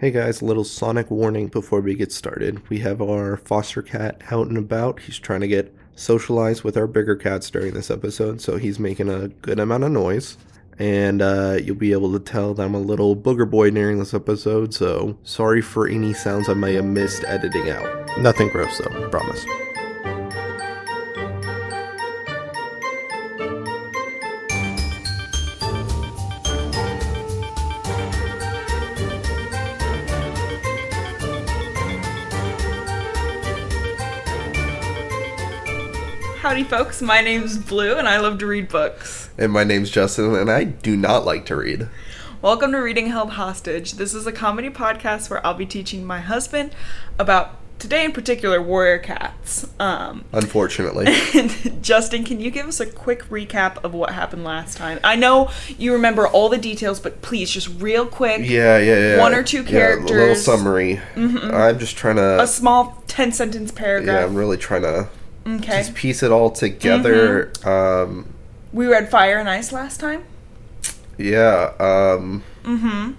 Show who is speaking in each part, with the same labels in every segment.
Speaker 1: Hey guys, a little sonic warning before we get started. We have our foster cat out and about. He's trying to get socialized with our bigger cats during this episode, so he's making a good amount of noise. And uh, you'll be able to tell that I'm a little booger boy during this episode, so sorry for any sounds I may have missed editing out. Nothing gross though, promise.
Speaker 2: Howdy, folks. My name's Blue, and I love to read books.
Speaker 1: And my name's Justin, and I do not like to read.
Speaker 2: Welcome to Reading Held Hostage. This is a comedy podcast where I'll be teaching my husband about today in particular warrior cats. Um,
Speaker 1: Unfortunately.
Speaker 2: and Justin, can you give us a quick recap of what happened last time? I know you remember all the details, but please, just real quick.
Speaker 1: Yeah, yeah, yeah.
Speaker 2: One or two
Speaker 1: Yeah, a little
Speaker 2: characters. Mm-hmm.
Speaker 1: summary. I'm just trying to.
Speaker 2: A small ten sentence paragraph yeah.
Speaker 1: I'm really trying to
Speaker 2: okay.
Speaker 1: just piece it all together.
Speaker 2: Mm-hmm.
Speaker 1: Um,
Speaker 2: We read Fire and Ice last time.
Speaker 1: yeah. Um,
Speaker 2: Mm-hmm.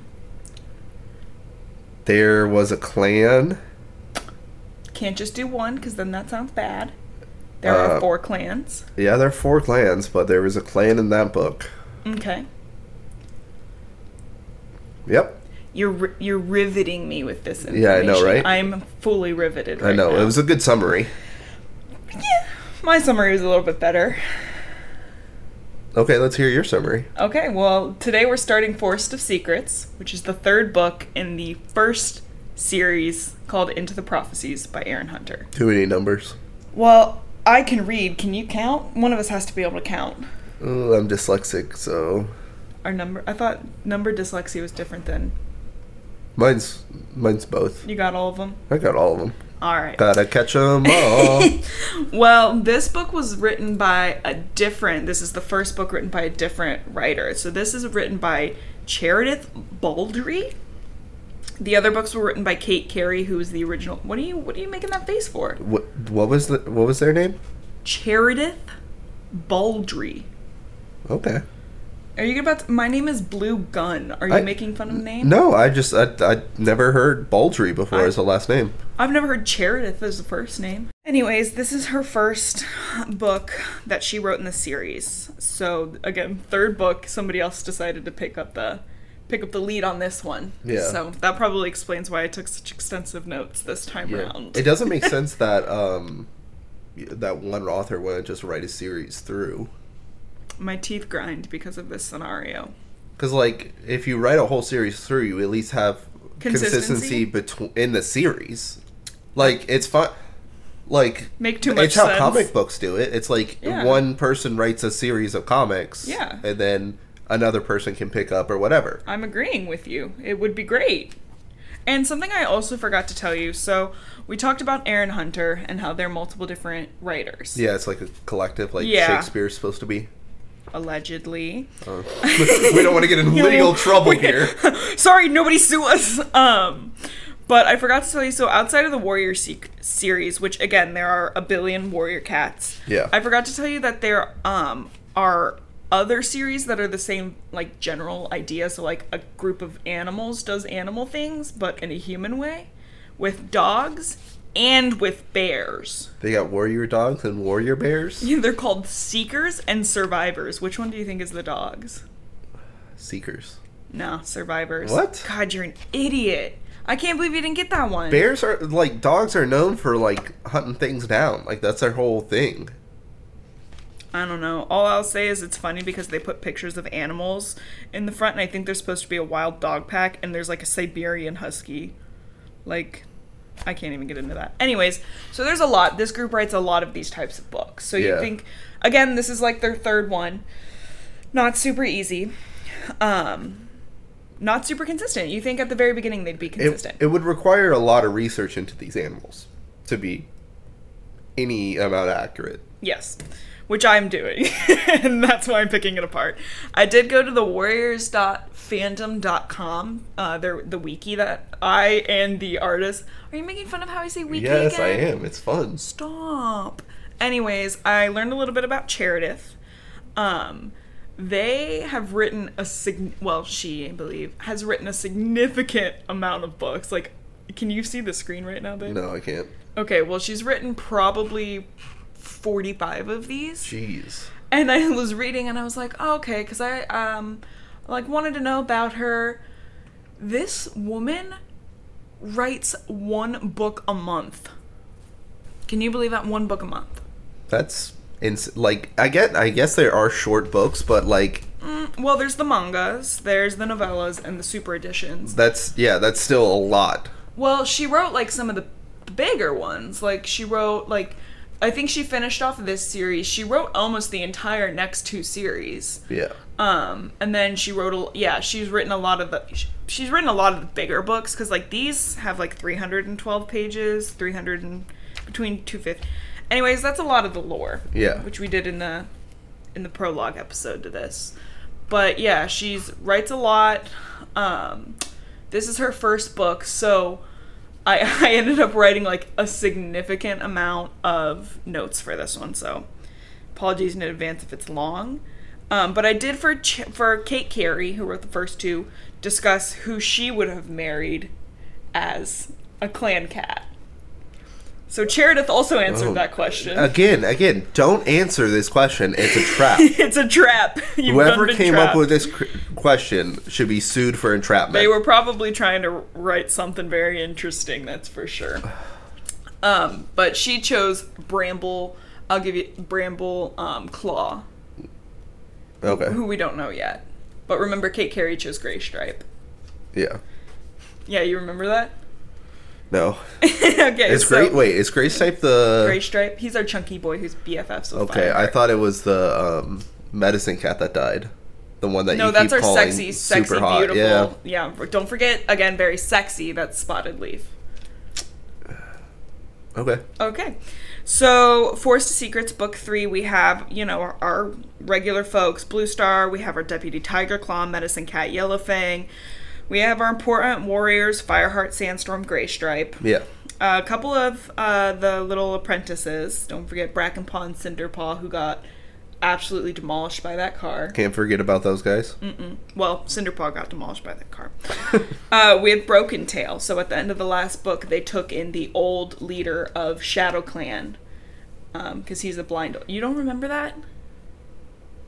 Speaker 1: there was a clan.
Speaker 2: Can't just do one because then that sounds bad. There are
Speaker 1: Uh,
Speaker 2: four clans.
Speaker 1: Yeah, there are four clans, but there was a clan in that book.
Speaker 2: Okay.
Speaker 1: Yep.
Speaker 2: You're you're riveting me with this information.
Speaker 1: Yeah, I know, right?
Speaker 2: I'm fully riveted.
Speaker 1: I know.
Speaker 2: now.
Speaker 1: It was a good summary.
Speaker 2: Yeah, my summary was a little bit better.
Speaker 1: Okay, let's hear your summary.
Speaker 2: Okay, well, today we're starting Forest of Secrets, which is the third book in the first series called Into the Prophecies by Erin Hunter.
Speaker 1: Too many numbers.
Speaker 2: Well, I can read. Can you count? One of us has to be able to count.
Speaker 1: Oh, I'm dyslexic, so
Speaker 2: Our number. I thought number dyslexia was different than
Speaker 1: mine's mine's both.
Speaker 2: you got all of them.
Speaker 1: I got all of them.
Speaker 2: All right.
Speaker 1: Gotta catch 'em all.
Speaker 2: Well, this book was written by a different. This is the first book written by a different writer. So this is written by Cheridith Baldry. The other books were written by Kate Cary, who was the original. What are you? What are you making that face for?
Speaker 1: what what was the what was their name?
Speaker 2: Cheridith Baldry.
Speaker 1: Okay.
Speaker 2: Are you about? To, my name is Blue Gun. Are you
Speaker 1: I-
Speaker 2: making fun of the name?
Speaker 1: No, I just I I never heard Baldry before
Speaker 2: I-
Speaker 1: as a last name.
Speaker 2: I've never heard Cheridith as the first name. Anyways, this is her first book that she wrote in the series. So again, third book, somebody else decided to pick up the pick up the lead on this one.
Speaker 1: Yeah.
Speaker 2: So that probably explains why I took such extensive notes this time around.
Speaker 1: It doesn't make sense that um that one author wouldn't just write a series through.
Speaker 2: My teeth grind because of this scenario.
Speaker 1: Because like if you write a whole series through, you at least have
Speaker 2: Consistency?
Speaker 1: consistency between in the series. Like it's fun. Like
Speaker 2: Make too much
Speaker 1: it's how
Speaker 2: sense.
Speaker 1: comic books do it. It's like
Speaker 2: Yeah.
Speaker 1: one person writes a series of comics,
Speaker 2: Yeah.
Speaker 1: and then another person can pick up or whatever.
Speaker 2: I'm agreeing with you. It would be great. And something I also forgot to tell you. So we talked about Erin Hunter and how there are multiple different writers.
Speaker 1: Yeah, it's like a collective, like
Speaker 2: Yeah.
Speaker 1: Shakespeare's supposed to be.
Speaker 2: Allegedly.
Speaker 1: Uh, we don't want to get in legal trouble here.
Speaker 2: Sorry, nobody sue us. Um, but I forgot to tell you. So outside of the Warrior se- series, which again there are a billion Warrior cats.
Speaker 1: Yeah.
Speaker 2: I forgot to tell you that there um are other series that are the same like general idea. So like a group of animals does animal things, but in a human way, with dogs and with bears.
Speaker 1: They got warrior dogs and warrior bears.
Speaker 2: Yeah, They're called seekers and survivors. Which one do you think is the dogs?
Speaker 1: Seekers.
Speaker 2: No, survivors.
Speaker 1: What?
Speaker 2: God, you're an idiot. I can't believe you didn't get that one.
Speaker 1: Bears are like dogs are known for like hunting things down. Like that's their whole thing.
Speaker 2: I don't know. All I'll say is it's funny because they put pictures of animals in the front, and I think there's supposed to be a wild dog pack, and there's like a Siberian husky. Like, I can't even get into that. Anyways, so there's a lot. This group writes a lot of these types of books. So you
Speaker 1: Yeah.
Speaker 2: think, again, this is like their third one. Not super easy. Um, not super consistent. You think at the very beginning they'd be consistent.
Speaker 1: It, it would require a lot of research into these animals to be any amount accurate.
Speaker 2: Yes, which I'm doing, and that's why I'm picking it apart. I did go to the warriors.fandom.com, uh, they're the wiki that I and the artist. Are you making fun of how I say wiki
Speaker 1: yes,
Speaker 2: again?
Speaker 1: I am. It's fun.
Speaker 2: Stop. Anyways, I learned a little bit about Cheridith. Um, they have written a sig- well, she I believe has written a significant amount of books. Like, can you see the screen right now, babe?
Speaker 1: No, I can't.
Speaker 2: Okay, well, she's written probably forty-five of these.
Speaker 1: Jeez.
Speaker 2: and I was reading and I was like, oh, okay, because I um like wanted to know about her. This woman writes one book a month. Can you believe that one book a month?
Speaker 1: That's ins- like I get. I guess there are short books, but like
Speaker 2: Mm, well, there's the mangas, there's the novellas, and the super editions.
Speaker 1: that's yeah, that's still a lot.
Speaker 2: Well, she wrote like some of the bigger ones. Like she wrote like I think she finished off this series. She wrote almost the entire next two series.
Speaker 1: Yeah.
Speaker 2: Um, and then she wrote a yeah, she's written a lot of the she's written a lot of the bigger books because like these have like 312 pages, 300 and between 250. Anyways, that's a lot of the lore.
Speaker 1: Yeah.
Speaker 2: which we did in the in the prologue episode to this. But yeah, she's writes a lot. Um, this is her first book, so I I ended up writing like a significant amount of notes for this one. So apologies in advance if it's long. Um, but I did for Ch- for Kate Cary, who wrote the first two, discuss who she would have married as a clan cat. So Cheridith also answered
Speaker 1: Oh.
Speaker 2: that question.
Speaker 1: Again, again, don't answer this question. It's a trap.
Speaker 2: it's a trap. You've
Speaker 1: Whoever came
Speaker 2: trapped.
Speaker 1: up with this cr- question should be sued for entrapment.
Speaker 2: They were probably trying to write something very interesting, that's for sure. Um, but she chose Bramble. I'll give you Bramble um, Claw,
Speaker 1: okay.
Speaker 2: who we don't know yet. But remember, Kate Cary chose Gray Stripe.
Speaker 1: Yeah.
Speaker 2: Yeah, you remember that?
Speaker 1: No.
Speaker 2: okay,
Speaker 1: It's
Speaker 2: so
Speaker 1: great. Wait, is Grace type the?
Speaker 2: Gray Stripe. He's our chunky boy who's BFFs with
Speaker 1: Okay, I thought it was the um, medicine cat that died. The one that
Speaker 2: No,
Speaker 1: you
Speaker 2: that's our sexy, sexy,
Speaker 1: hot.
Speaker 2: beautiful. Yeah. yeah. Don't forget again, very sexy. That's Spotted Leaf.
Speaker 1: Okay.
Speaker 2: Okay. So, of Secrets, Book 3, we have, you know, our, our regular folks Blue Star, we have our Deputy Tiger Claw, Medicine Cat Yellow Fang, we have our important warriors Fireheart, Sandstorm, Gray Stripe,
Speaker 1: Yeah.
Speaker 2: a couple of uh, the little apprentices. Don't forget Bracken Paw and Cinderpaw, who got absolutely demolished by that car.
Speaker 1: Can't forget about those guys.
Speaker 2: Mm. Well, Cinderpaw got demolished by that car. uh, we have Broken Tail. So at the end of the last book, they took in the old leader of Shadow Clan because he's a blind. You don't remember that?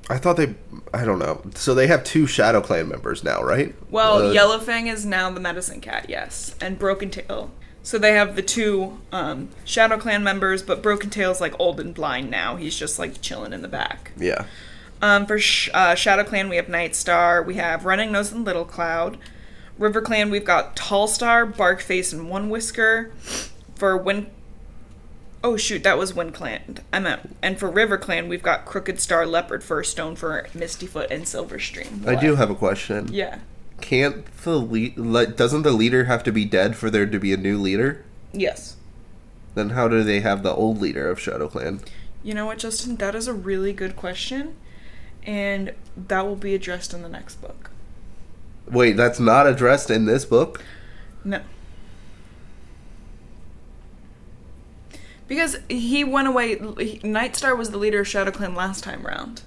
Speaker 1: I thought they. I don't know. So they have two Shadow Clan members now, right?
Speaker 2: Well,
Speaker 1: Uh,
Speaker 2: Yellowfang is now the Medicine Cat, yes, and Broken Tail. So they have the two um, Shadow Clan members, but Broken Tail's like old and blind now. He's just like chilling in the back.
Speaker 1: Yeah.
Speaker 2: Um, for Sh- uh, Shadow Clan, we have Night Star, we have Running Nose and Little Cloud. River Clan, we've got Tall Star, Barkface, and One Whisker. For Wind. Oh, shoot, that was Wind Clan. I meant. And for River Clan, we've got Crooked Star, Leopard Fur, Stone Fur, Mistyfoot, and Silverstream.
Speaker 1: I do have a question.
Speaker 2: Yeah.
Speaker 1: Can't the lead? Like, doesn't the leader have to be dead for there to be a new leader?
Speaker 2: Yes.
Speaker 1: Then how do they have the old leader of Shadow Clan?
Speaker 2: You know what, Justin? That is a really good question. And that will be addressed in the next book.
Speaker 1: Wait, that's not addressed in this book.
Speaker 2: No. Because he went away. he- Nightstar was the leader of Shadow Clan last time round.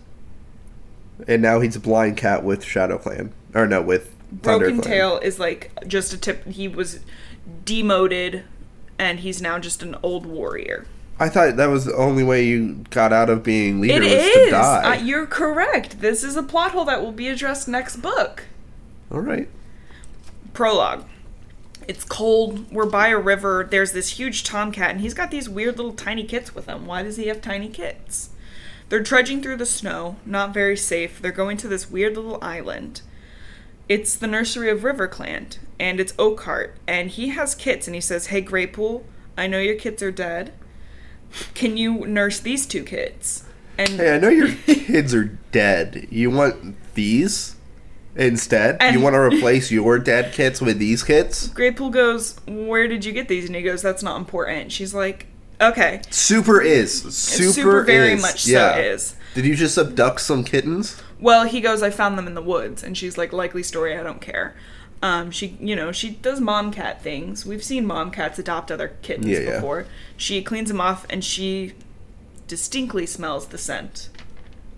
Speaker 1: And now he's a blind cat with Shadow Clan, or no, with Thunder
Speaker 2: Broken
Speaker 1: Clan.
Speaker 2: Tail is like just a tip. He was demoted, and he's now just an old warrior.
Speaker 1: I thought that was the only way you got out of being leader
Speaker 2: It
Speaker 1: was
Speaker 2: is.
Speaker 1: to die.
Speaker 2: Uh, you're correct. This is a plot hole that will be addressed next book.
Speaker 1: All right.
Speaker 2: Prologue. It's cold. We're by a river. There's this huge tomcat, and he's got these weird little tiny kits with him. Why does he have tiny kits? They're trudging through the snow, not very safe. They're going to this weird little island. It's the nursery of RiverClan, and it's Oakheart, and he has kits, and he says, Hey, Graypool, I know your kits are dead. Can you nurse these two kids? And
Speaker 1: Hey, I know your kids are dead. You want these instead?
Speaker 2: And-
Speaker 1: you want to replace your dead kits with these kits?
Speaker 2: Graypool goes, Where did you get these? And he goes, That's not important. She's like, Okay.
Speaker 1: Super is. Super,
Speaker 2: super very
Speaker 1: is.
Speaker 2: much so
Speaker 1: yeah.
Speaker 2: is.
Speaker 1: Did you just abduct some kittens?
Speaker 2: Well, he goes, I found them in the woods. And she's like, likely story, I don't care. Um, she, you know, she does mom cat things. We've seen mom cats adopt other kittens
Speaker 1: Yeah, yeah.
Speaker 2: before. She cleans them off and she distinctly smells the scent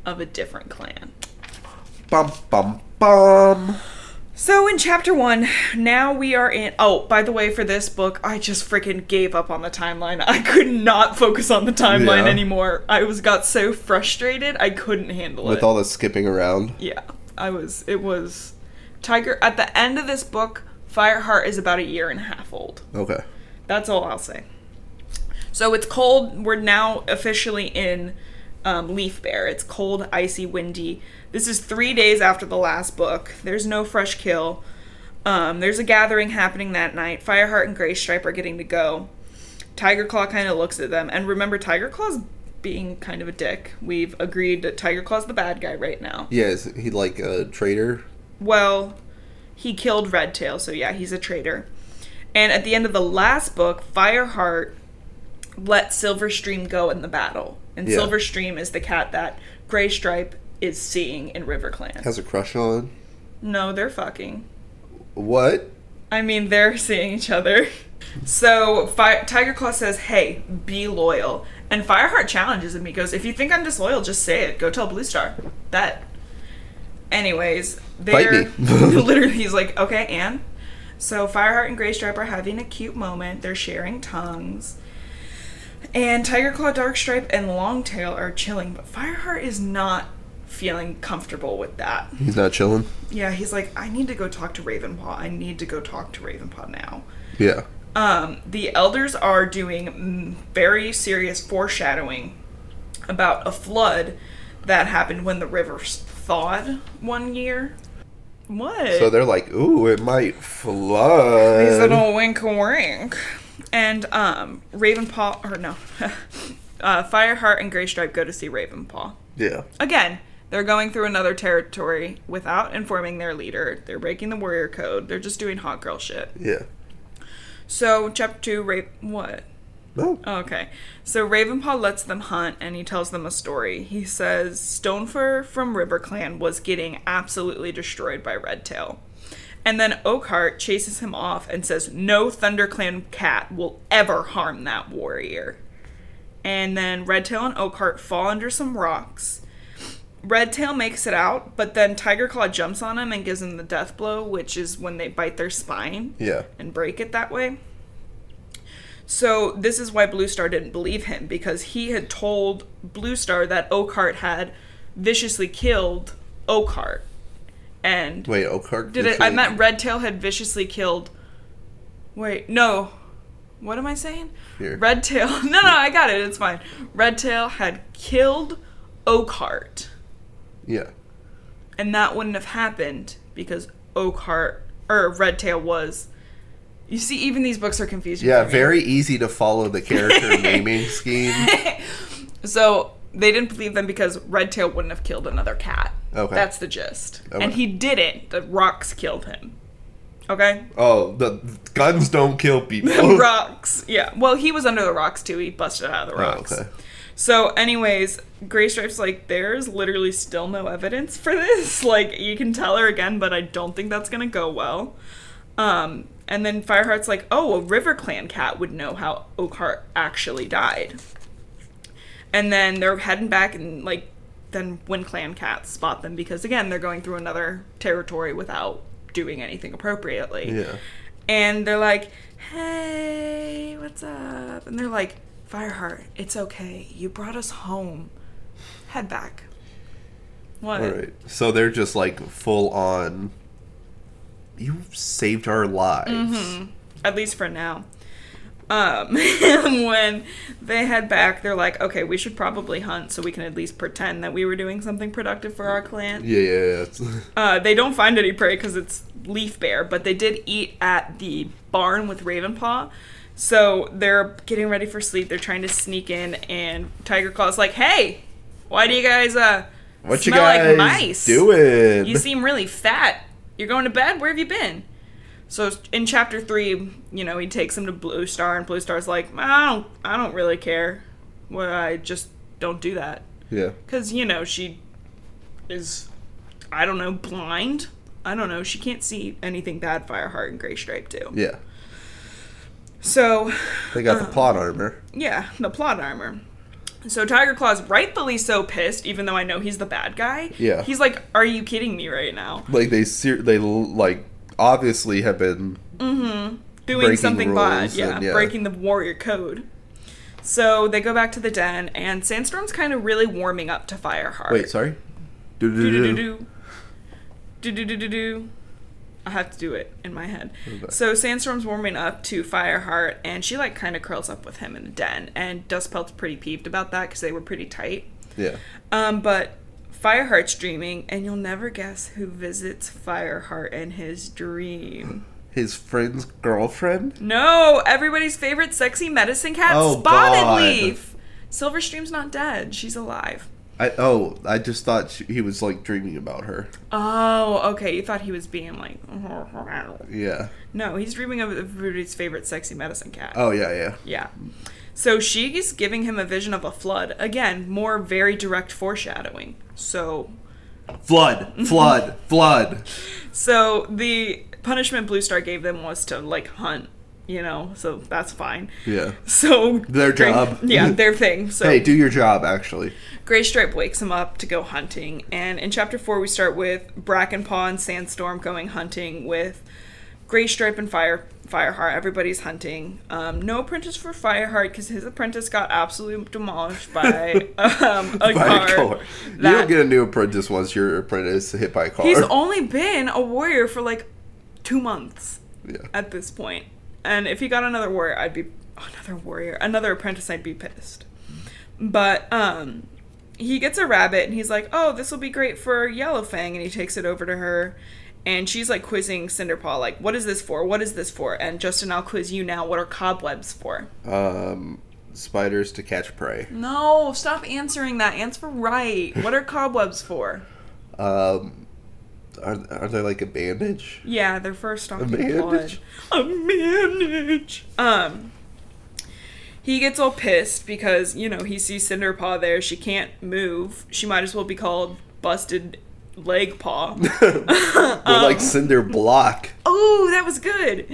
Speaker 2: of a different clan.
Speaker 1: Bum bum bum.
Speaker 2: So in chapter one, now we are in. Oh, by the way, for this book, I just freaking gave up on the timeline. I could not focus on the timeline
Speaker 1: Yeah.
Speaker 2: anymore. I was got so frustrated, I couldn't handle
Speaker 1: With
Speaker 2: it.
Speaker 1: With all the skipping around.
Speaker 2: yeah, I was. It was Tiger. At the end of this book, Fireheart is about a year and a half old.
Speaker 1: Okay.
Speaker 2: That's all I'll say. So it's cold. We're now officially in um, Leaf Bare. It's cold, icy, windy. This is three days after the last book. There's no fresh kill. Um, there's a gathering happening that night. Fireheart and Graystripe are getting to go. Tiger Claw kind of looks at them. And remember, Tiger Claw's being kind of a dick. We've agreed that Tiger Claw's the bad guy right now.
Speaker 1: Yeah, is he like a traitor?
Speaker 2: Well, he killed Redtail, so yeah, he's a traitor. And at the end of the last book, Fireheart let Silverstream go in the battle. And
Speaker 1: Yeah.
Speaker 2: Silverstream is the cat that Gray Stripe is seeing in RiverClan.
Speaker 1: Has a crush on?
Speaker 2: No, they're fucking.
Speaker 1: What?
Speaker 2: I mean, they're seeing each other. So Fi- Tiger Claw says, "Hey, be loyal." And Fireheart challenges him. He goes, "If you think I'm disloyal, just say it. Go tell Blue Star that." Anyways, they're literally he's like, "Okay, and." So Fireheart and Graystripe are having a cute moment. They're sharing tongues. And Tiger Claw, Darkstripe, and Longtail are chilling, but Fireheart is not feeling comfortable with that.
Speaker 1: He's not chilling?
Speaker 2: Yeah, he's like, I need to go talk to Ravenpaw. I need to go talk to Ravenpaw now.
Speaker 1: Yeah.
Speaker 2: Um, the elders are doing very serious foreshadowing about a flood that happened when the river thawed one year. What?
Speaker 1: So they're like, ooh, it might flood.
Speaker 2: He's a little wink wink. And um, Ravenpaw, or no, uh, Fireheart and Graystripe go to see Ravenpaw.
Speaker 1: Yeah.
Speaker 2: Again, they're going through another territory without informing their leader. They're breaking the warrior code. They're just doing hot girl shit.
Speaker 1: Yeah.
Speaker 2: So, chapter two, Ra- what?
Speaker 1: No.
Speaker 2: Okay. So Ravenpaw lets them hunt and he tells them a story. He says Stonefur from RiverClan was getting absolutely destroyed by Redtail. And then Oakheart chases him off and says no ThunderClan cat will ever harm that warrior. And then Redtail and Oakheart fall under some rocks. Redtail makes it out, but then Tiger Claw jumps on him and gives him the death blow, which is when they bite their spine
Speaker 1: Yeah.
Speaker 2: and break it that way. So this is why Blue Star didn't believe him because he had told Blue Star that Oakheart had viciously killed Oakheart. And
Speaker 1: Wait, Oakheart?
Speaker 2: did it I meant Redtail had viciously killed Wait, no. What am I saying?
Speaker 1: Here.
Speaker 2: Redtail. No, no, I got it. It's fine. Redtail had killed Oakheart.
Speaker 1: Yeah.
Speaker 2: And that wouldn't have happened because Oakheart or Redtail was. You see, even these books are confusing.
Speaker 1: Yeah, very easy to follow the character naming scheme.
Speaker 2: So they didn't believe them because Redtail wouldn't have killed another cat.
Speaker 1: Okay.
Speaker 2: That's the gist.
Speaker 1: Okay.
Speaker 2: And he didn't. The rocks killed him. Okay?
Speaker 1: Oh, the guns don't kill people.
Speaker 2: rocks. Yeah. Well, he was under the rocks too. He busted out of the
Speaker 1: Oh,
Speaker 2: rocks.
Speaker 1: okay.
Speaker 2: So, anyways, Gray Stripe's like, there's literally still no evidence for this. Like, you can tell her again, but I don't think that's gonna go well. Um, and then Fireheart's like, oh, a River Clan cat would know how Oakheart actually died. And then they're heading back, and like, then Wind Clan cats spot them because again, they're going through another territory without doing anything appropriately
Speaker 1: Yeah.
Speaker 2: and they're like, "Hey, what's up?" And they're like, "Fireheart, it's okay. You brought us home. Head back." What?
Speaker 1: All right. So they're just like full on. You saved our lives.
Speaker 2: Mm-hmm. At least for now. Um, when they head back, they're like, "Okay, we should probably hunt so we can at least pretend that we were doing something productive for our clan."
Speaker 1: Yeah, yeah, yeah.
Speaker 2: Uh, they don't find any prey because it's leaf bare, but they did eat at the barn with Ravenpaw. So they're getting ready for sleep. They're trying to sneak in, and Tiger Claw's like, "Hey, why do you guys uh
Speaker 1: What you
Speaker 2: smell
Speaker 1: guys
Speaker 2: like mice?
Speaker 1: doing?
Speaker 2: You seem really fat. You're going to bed. Where have you been?" So in chapter three, you know, he takes him to Blue Star, and Blue Star's like, "I don't, I don't really care. Well, I just don't do that."
Speaker 1: yeah.
Speaker 2: Because, you know, she is, I don't know, blind. I don't know. She can't see anything bad Fireheart and Gray Stripe do.
Speaker 1: Yeah.
Speaker 2: So,
Speaker 1: They got
Speaker 2: Uh.
Speaker 1: the plot armor.
Speaker 2: yeah, the plot armor. So Tiger Claw's rightfully so pissed, even though I know he's the bad guy.
Speaker 1: Yeah.
Speaker 2: He's like, "Are you kidding me right now?
Speaker 1: Like they ser- they like obviously have been
Speaker 2: Doing something bad, yeah,
Speaker 1: and- yeah.
Speaker 2: breaking the warrior code." So they go back to the den, and Sandstorm's kind of really warming up to Fireheart.
Speaker 1: Wait, sorry.
Speaker 2: do do do
Speaker 1: Do-do-do-do.
Speaker 2: do do do do do. I have to do it in my head. So Sandstorm's warming up to Fireheart, and she like kind of curls up with him in the den. And Dustpelt's pretty peeved about that because they were pretty tight.
Speaker 1: Yeah.
Speaker 2: Um, but Fireheart's dreaming, and you'll never guess who visits Fireheart in his dream.
Speaker 1: His friend's girlfriend?
Speaker 2: No, everybody's favorite sexy medicine cat,
Speaker 1: Oh,
Speaker 2: Spotted
Speaker 1: God.
Speaker 2: Leaf. Silverstream's not dead; she's alive.
Speaker 1: I oh, I just thought she, he was like dreaming about her.
Speaker 2: Oh, okay. You thought he was being like,
Speaker 1: Yeah.
Speaker 2: no, he's dreaming of everybody's favorite sexy medicine cat.
Speaker 1: Oh yeah, yeah.
Speaker 2: Yeah. So she's giving him a vision of a flood. Again, more very direct foreshadowing. So
Speaker 1: Flood, flood, flood.
Speaker 2: so the punishment Blue Star gave them was to like hunt, you know, so that's fine.
Speaker 1: Yeah.
Speaker 2: So
Speaker 1: Their
Speaker 2: Gray-
Speaker 1: job.
Speaker 2: Yeah, their thing. So
Speaker 1: Hey, do your job. Actually.
Speaker 2: Gray Stripe wakes him up to go hunting, and in chapter four we start with Brackenpaw and Sandstorm going hunting with Gray Stripe and Fire Fireheart. Everybody's hunting. Um, no apprentice for Fireheart because his apprentice got absolutely demolished by um, a
Speaker 1: By
Speaker 2: car.
Speaker 1: a car. You
Speaker 2: that-
Speaker 1: don't get a new apprentice once your apprentice hit by a car.
Speaker 2: He's only been a warrior for like two months
Speaker 1: yeah.
Speaker 2: at this point, and if he got another warrior, I'd be another warrior, another apprentice. I'd be pissed. But um, he gets a rabbit, and he's like, "Oh, this will be great for Yellowfang," and he takes it over to her. And she's like quizzing Cinderpaw, like, what is this for? What is this for? And Justin, I'll quiz you now. What are cobwebs for?
Speaker 1: Um, spiders to catch prey.
Speaker 2: No, stop answering that. Answer right. What are cobwebs for?
Speaker 1: Um, are are they like a bandage?
Speaker 2: Yeah, they're for stalking
Speaker 1: bandage?
Speaker 2: blood. A bandage. Um, he gets all pissed because you know he sees Cinderpaw there. She can't move. She might as well be called Busted Leg Paw.
Speaker 1: Or
Speaker 2: Um,
Speaker 1: like cinder block.
Speaker 2: oh, that was good.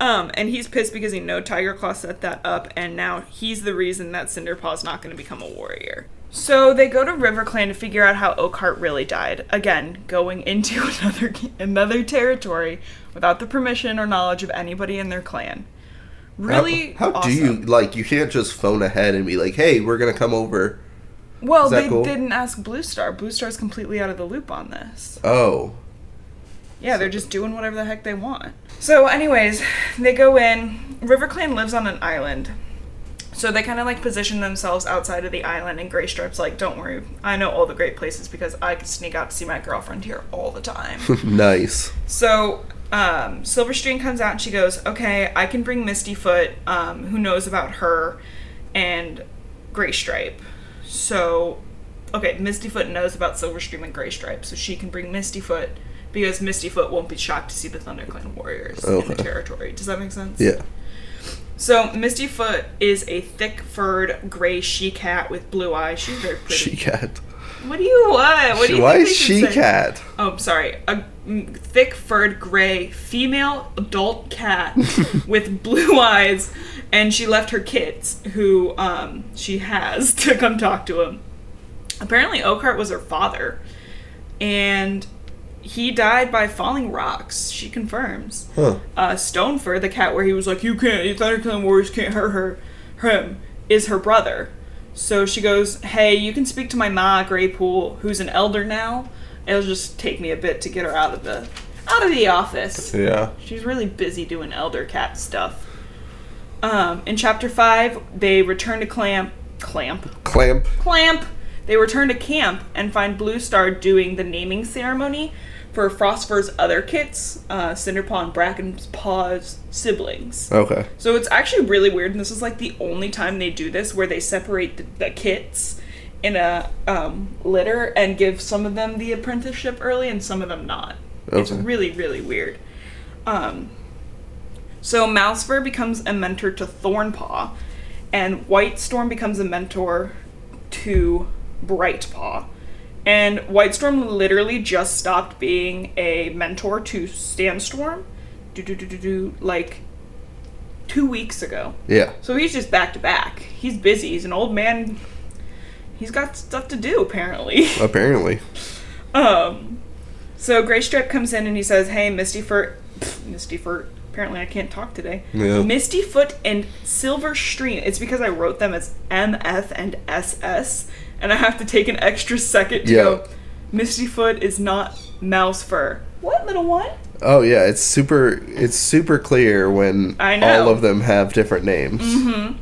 Speaker 2: Um, and he's pissed because he know Tiger Claw set that up, and now he's the reason that Cinderpaw's not going to become a warrior. So they go to RiverClan to figure out how Oakheart really died. Again, going into another another territory without the permission or knowledge of anybody in their clan. Really,
Speaker 1: How, how
Speaker 2: awesome.
Speaker 1: do you like? You can't just phone ahead and be like, "Hey, we're gonna come over."
Speaker 2: Well, they
Speaker 1: cool?
Speaker 2: didn't ask Blue Star. Blue Star's completely out of the loop on this.
Speaker 1: Oh,
Speaker 2: Yeah, they're just doing whatever the heck they want. So, anyways, they go in. RiverClan lives on an island. So they kind of like position themselves outside of the island, and Gray Stripe's like, don't worry, I know all the great places because I could sneak out to see my girlfriend here all the time.
Speaker 1: nice.
Speaker 2: so um, Silverstream comes out and she goes, okay, I can bring Mistyfoot, um, who knows about her, and Gray Stripe. So, okay, Mistyfoot knows about Silverstream and Graystripe, so she can bring Mistyfoot because Mistyfoot won't be shocked to see the ThunderClan warriors in the territory. Does that make sense?
Speaker 1: Yeah.
Speaker 2: So Mistyfoot is a thick-furred gray she-cat with blue eyes. She's very pretty.
Speaker 1: She cat.
Speaker 2: what do you want? What do you
Speaker 1: Why is she
Speaker 2: should say?
Speaker 1: cat?
Speaker 2: Oh, sorry. A thick-furred gray female adult cat with blue eyes, and she left her kids, who um, she has, to come talk to him. Apparently, Oakheart was her father, and he died by falling rocks. She confirms
Speaker 1: Huh.
Speaker 2: uh, Stonefur, the cat where he was like, "You can't, you ThunderClan warriors can't hurt her," him is her brother. So she goes, "Hey, you can speak to my ma, Graypool, who's an elder now. It'll just take me a bit to get her out of the out of the office.
Speaker 1: Yeah.
Speaker 2: She's really busy doing elder cat stuff." Um, in chapter five, they return to Clamp, Clamp,
Speaker 1: Clamp.
Speaker 2: Clamp. They return to camp and find Blue Star doing the naming ceremony for Frostfur's other kits, uh, Cinderpaw and Brackenpaw's siblings.
Speaker 1: Okay.
Speaker 2: So it's actually really weird, and this is like the only time they do this where they separate the, the kits in a um, litter and give some of them the apprenticeship early and some of them not.
Speaker 1: Okay.
Speaker 2: It's really, really weird. Um, so Mousefur becomes a mentor to Thornpaw, and White Storm becomes a mentor to Brightpaw. And White Storm literally just stopped being a mentor to Sandstorm, do do do do do, like two weeks ago.
Speaker 1: Yeah.
Speaker 2: So he's just back to back. He's busy. He's an old man. he's got stuff to do apparently.
Speaker 1: Apparently.
Speaker 2: Um, so Graystripe comes in and he says, "Hey, Mistyfur, Foot, Misty Foot. Apparently, I can't talk today.
Speaker 1: Yeah.
Speaker 2: Misty Foot and Silver Stream. It's because I wrote them as MF and SS, and I have to take an extra second to
Speaker 1: Yeah.
Speaker 2: go. Misty Foot is not mouse fur. What little one?
Speaker 1: Oh yeah, it's super. It's super clear when
Speaker 2: I know.
Speaker 1: all of them have different names. Mm-hmm.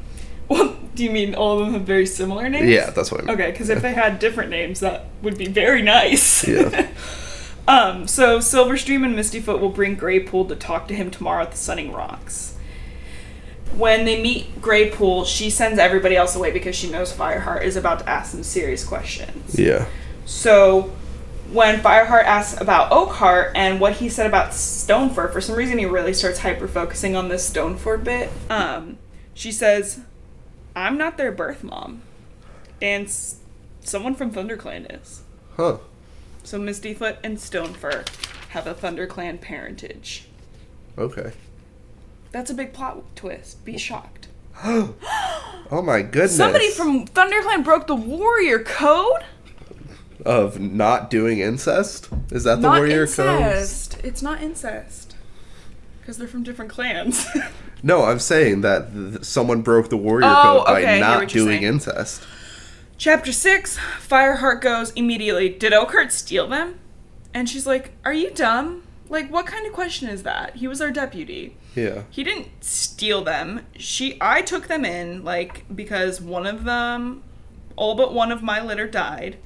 Speaker 2: Well, do you mean all of them have very similar names?
Speaker 1: Yeah, that's what I mean.
Speaker 2: Okay, because if they had different names, that would be very nice.
Speaker 1: Yeah.
Speaker 2: um, so Silverstream and Mistyfoot will bring Graypool to talk to him tomorrow at the Sunning Rocks. When they meet Graypool, she sends everybody else away because she knows Fireheart is about to ask some serious questions.
Speaker 1: Yeah.
Speaker 2: So when Fireheart asks about Oakheart and what he said about Stonefur, for some reason he really starts hyper focusing on this Stonefur bit. Um, she says, "I'm not their birth mom, and s- someone from ThunderClan is."
Speaker 1: Huh.
Speaker 2: So Mistyfoot and Stonefur have a ThunderClan parentage.
Speaker 1: Okay.
Speaker 2: That's a big plot twist. Be shocked.
Speaker 1: Oh my goodness.
Speaker 2: Somebody from ThunderClan broke the warrior code.
Speaker 1: of not doing incest. Is that the
Speaker 2: not
Speaker 1: warrior code?
Speaker 2: incest. It's not incest. Because they're from different clans.
Speaker 1: No, I'm saying that th- someone broke the warrior
Speaker 2: Oh,
Speaker 1: code by
Speaker 2: hear
Speaker 1: not doing
Speaker 2: saying.
Speaker 1: incest.
Speaker 2: Chapter 6 Fireheart goes immediately, Did Oakheart steal them? And she's like, Are you dumb? Like, what kind of question is that? He was our deputy.
Speaker 1: Yeah.
Speaker 2: He didn't steal them. She I took them in, like, because one of them all but one of my litter died.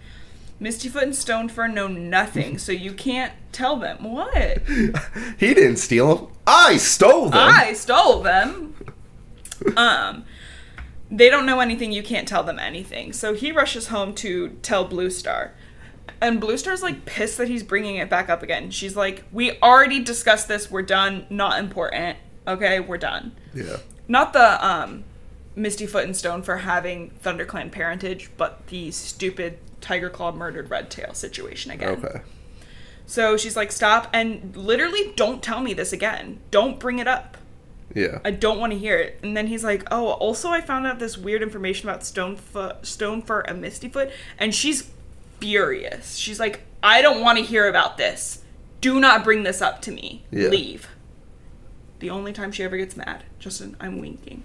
Speaker 2: Mistyfoot and Stonefur know nothing, so you can't tell them. What?
Speaker 1: he didn't steal them. I stole them.
Speaker 2: I stole them. Um, they don't know anything. You can't tell them anything. So he rushes home to tell Blue Star, and Blue Star's like pissed that he's bringing it back up again. She's like, "We already discussed this. We're done. Not important. Okay, we're done."
Speaker 1: Yeah.
Speaker 2: Not the um, Misty Foot and Stonefur having ThunderClan parentage, but the stupid Tiger Claw murdered Red Tail situation again.
Speaker 1: Okay.
Speaker 2: So she's like, "Stop!" and literally, don't tell me this again. Don't bring it up.
Speaker 1: Yeah.
Speaker 2: I don't want to hear it. And then he's like, "Oh, also I found out this weird information about Stonefoot, Stonefur and Mistyfoot, and she's furious. She's like, "I don't want to hear about this. Do not bring this up to me.
Speaker 1: Yeah.
Speaker 2: Leave." The only time she ever gets mad. Justin, I'm winking.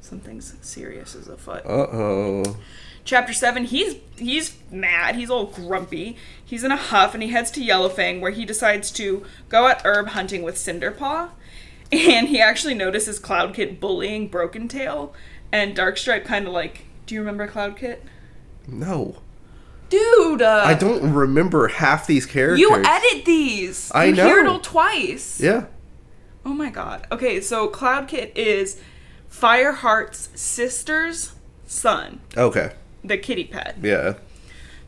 Speaker 2: Something's serious as a foot.
Speaker 1: Uh oh.
Speaker 2: Chapter seven, he's he's mad. He's all grumpy. He's in a huff, and he heads to Yellowfang, where he decides to go at herb hunting with Cinderpaw. And he actually notices Cloud Kit bullying Broken Tail, and Darkstripe kind of like, "Do you remember Cloud Kit?"
Speaker 1: No.
Speaker 2: Dude, uh,
Speaker 1: I don't remember half these characters.
Speaker 2: You edit these.
Speaker 1: I
Speaker 2: you hear it all twice.
Speaker 1: Yeah.
Speaker 2: Oh my god. Okay, so Cloud Kit is Fireheart's sister's son,
Speaker 1: Okay.
Speaker 2: the kitty pet.
Speaker 1: Yeah.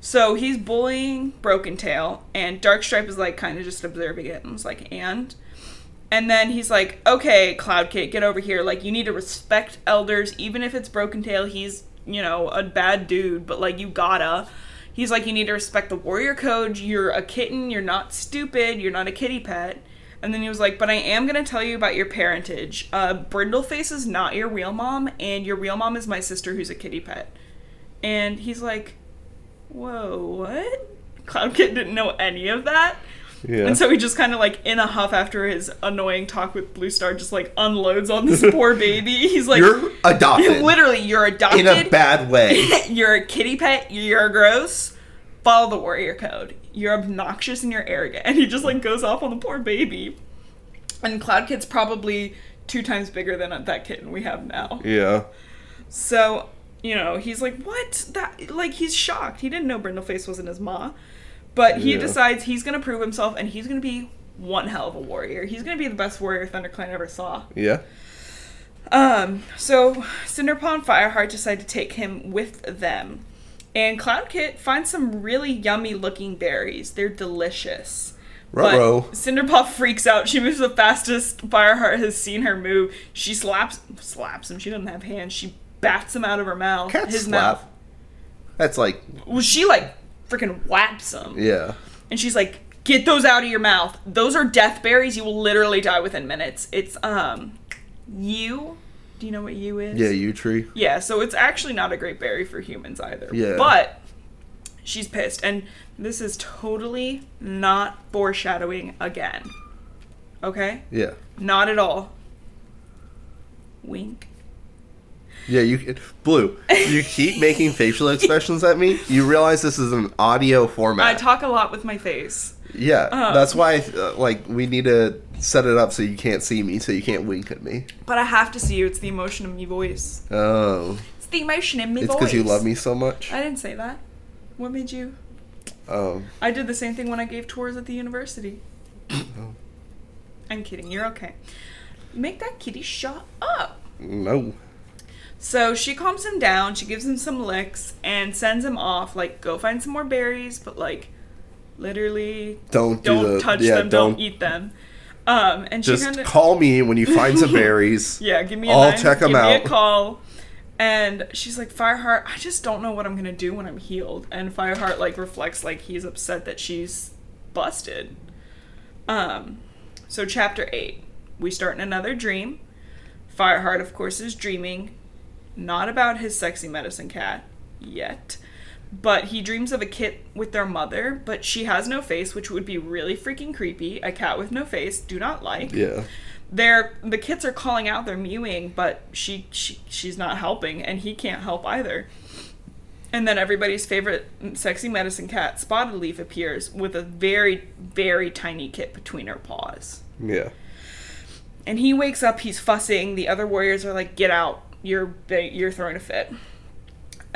Speaker 2: So he's bullying Broken Tail, and Darkstripe is like kind of just observing it and was like, and? And then he's like, okay, Cloud Kit, get over here. Like, you need to respect elders, even if it's Broken Tail. He's, you know, a bad dude, but like, you gotta. He's like, you need to respect the warrior code. You're a kitten. You're not stupid. You're not a kitty pet. And then he was like, but I am going to tell you about your parentage. Uh, Brindleface is not your real mom, and your real mom is my sister who's a kitty pet. And he's like, whoa, what? Cloud Kit didn't know any of that.
Speaker 1: Yeah.
Speaker 2: And so he just kind of like in a huff after his annoying talk with Blue Star just like unloads on this poor baby. He's like,
Speaker 1: You're adopted.
Speaker 2: literally, you're adopted.
Speaker 1: in a bad way.
Speaker 2: you're a kitty pet. You're gross. Follow the warrior code. You're obnoxious and you're arrogant. And he just like goes off on the poor baby. And Cloud Kit's probably two times bigger than that kitten we have now.
Speaker 1: yeah.
Speaker 2: So, you know, he's like, what? That like he's shocked. He didn't know Brindleface wasn't his ma. But he
Speaker 1: Yeah.
Speaker 2: decides he's gonna prove himself and he's gonna be one hell of a warrior. He's gonna be the best warrior ThunderClan ever saw.
Speaker 1: Yeah.
Speaker 2: Um, so Cinderpaw and Fireheart decide to take him with them. And Cloud Kit finds some really yummy looking berries. They're delicious.
Speaker 1: Ruh-roh.
Speaker 2: But Cinderpaw freaks out. She moves the fastest Fireheart has seen her move. She slaps slaps him. She doesn't have hands. She bats him out of her mouth.
Speaker 1: Cat
Speaker 2: his
Speaker 1: slap.
Speaker 2: mouth.
Speaker 1: That's like,
Speaker 2: Well, she like freaking whaps him.
Speaker 1: yeah.
Speaker 2: And she's like, "Get those out of your mouth. Those are death berries. You will literally die within minutes." It's um, you, Do you know what yew is?
Speaker 1: Yeah, yew tree.
Speaker 2: Yeah, so it's actually not a great berry for humans either.
Speaker 1: Yeah.
Speaker 2: But she's pissed. And this is totally not foreshadowing again. Okay?
Speaker 1: Yeah.
Speaker 2: Not at all. Wink.
Speaker 1: Yeah, you blue. You keep making facial expressions at me. You realize this is an audio format.
Speaker 2: I talk a lot with my face.
Speaker 1: yeah,
Speaker 2: Uh.
Speaker 1: that's why. Uh, like, we need to set it up so you can't see me, so you can't wink at me.
Speaker 2: But I have to see you. It's the emotion in my voice.
Speaker 1: Oh,
Speaker 2: It's the emotion in my
Speaker 1: it's
Speaker 2: voice.
Speaker 1: because you love me so much.
Speaker 2: I didn't say that. What made you?
Speaker 1: Oh.
Speaker 2: I did the same thing when I gave tours at the university.
Speaker 1: Oh.
Speaker 2: I'm kidding. You're okay. Make that kitty shut up.
Speaker 1: no.
Speaker 2: So she calms him down, she gives him some licks, and sends him off, like, go find some more berries, but, like, literally
Speaker 1: Don't do
Speaker 2: don't
Speaker 1: the-
Speaker 2: touch
Speaker 1: yeah,
Speaker 2: them, don't,
Speaker 1: don't-
Speaker 2: eat them. Um, and she
Speaker 1: Just
Speaker 2: kind of.
Speaker 1: call me when you find some berries.
Speaker 2: Yeah, give me a
Speaker 1: I'll check 'em
Speaker 2: give me
Speaker 1: out.
Speaker 2: a call. And she's like, Fireheart, I just don't know what I'm gonna do when I'm healed. And Fireheart like reflects like he's upset that she's busted. Um, so chapter eight, we start in another dream. Fireheart, of course, is dreaming, not about his sexy medicine cat yet, but he dreams of a kit with their mother, but she has no face, which would be really freaking creepy. A cat with no face, do not like
Speaker 1: Yeah.
Speaker 2: they're the kits are calling out they're mewing but she, she she's not helping and he can't help either and then everybody's favorite sexy medicine cat spotted leaf appears with a very very tiny kit between her paws
Speaker 1: Yeah.
Speaker 2: and he wakes up he's fussing the other warriors are like get out you're you're throwing a fit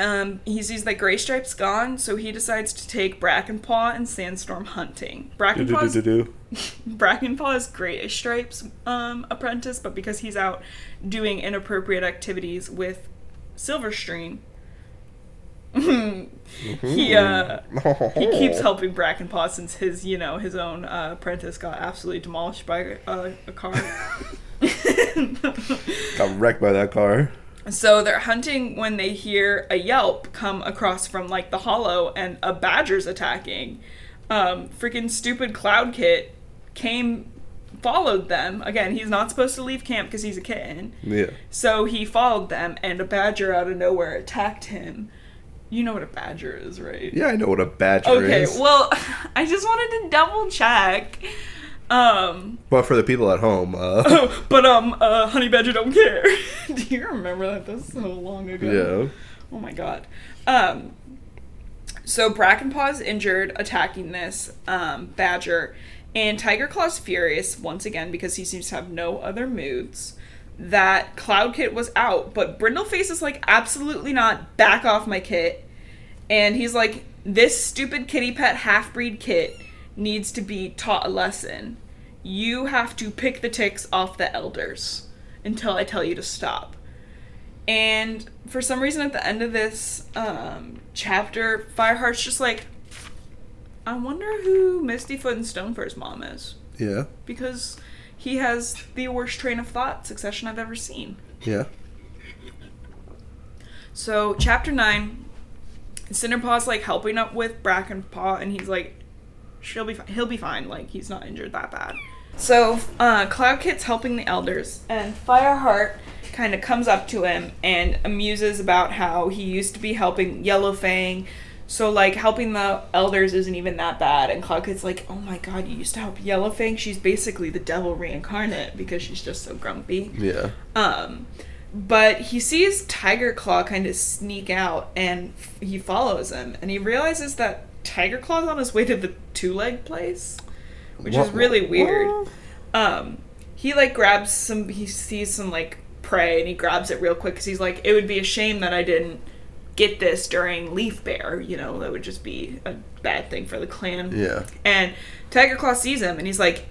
Speaker 2: um, he sees that Gray Stripe's gone, so he decides to take Brackenpaw and Sandstorm hunting. Brackenpaw's. Brackenpaw is Gray Stripe's um, apprentice, but because he's out doing inappropriate activities with Silverstream, he uh, he keeps helping Brackenpaw since his you know his own uh, apprentice got absolutely demolished by uh, a car.
Speaker 1: Got wrecked by that car.
Speaker 2: So they're hunting when they hear a yelp come across from like the hollow and a badger's attacking. Um, freaking stupid Cloud Kit came, followed them. Again, he's not supposed to leave camp because he's a kitten.
Speaker 1: Yeah.
Speaker 2: So he followed them, and a badger out of nowhere attacked him. You know what a badger is, right?
Speaker 1: Yeah, I know what a badger
Speaker 2: Okay,
Speaker 1: is.
Speaker 2: well, I just wanted to double check. Um,
Speaker 1: but for the people at home, uh,
Speaker 2: but um, uh, honey badger don't care. Do you remember that? That's so long ago.
Speaker 1: yeah.
Speaker 2: Oh my god. Um, so Brackenpaw's injured attacking this um, badger, and Tiger Claw's furious once again because he seems to have no other moods. That Cloud Kit was out, but Brindleface is like, absolutely not. Back off my kit. And he's like, this stupid kitty pet half breed kit needs to be taught a lesson. You have to pick the ticks off the elders until I tell you to stop. And for some reason, at the end of this um, chapter, Fireheart's just like, I wonder who Mistyfoot and Stonefur's mom is.
Speaker 1: Yeah.
Speaker 2: Because he has the worst train of thought succession I've ever seen.
Speaker 1: Yeah.
Speaker 2: So, chapter 9, Cinderpaw's like helping up with Brackenpaw, and he's like, she'll be fine. He'll be fine. Like, he's not injured that bad. So, uh, Cloud Kit's helping the elders, and Fireheart kind of comes up to him and amuses about how he used to be helping Yellowfang. So, like, helping the elders isn't even that bad. And Cloud Kit's like, oh my god, you used to help Yellowfang? She's basically the devil reincarnate because she's just so grumpy.
Speaker 1: Yeah.
Speaker 2: Um, but he sees Tiger Claw kind of sneak out and f- he follows him and he realizes that Tiger Claw's on his way to the two leg place, which is really
Speaker 1: what-
Speaker 2: weird. Um, he like grabs some, he sees some like prey and he grabs it real quick because he's like, it would be a shame that I didn't get this during Leaf Bare, you know, that would just be a bad thing for the clan.
Speaker 1: Yeah.
Speaker 2: And Tiger Claw sees him and he's like,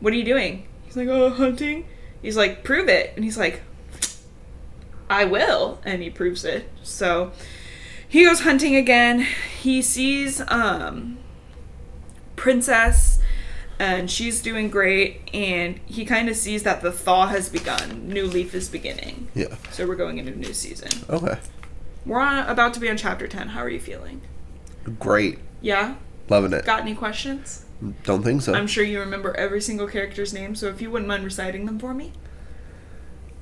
Speaker 2: What are you doing? He's like, Oh, hunting. He's like, Prove it. And he's like, I will. And he proves it. So he goes hunting again. He sees um, Princess and she's doing great. And he kind of sees that the thaw has begun. New leaf is beginning.
Speaker 1: Yeah.
Speaker 2: So we're going into a new season.
Speaker 1: Okay.
Speaker 2: We're on, about to be on chapter 10. How are you feeling?
Speaker 1: Great.
Speaker 2: Yeah?
Speaker 1: Loving it.
Speaker 2: Got any questions?
Speaker 1: Don't think so.
Speaker 2: I'm sure you remember every single character's name, so if you wouldn't mind reciting them for me.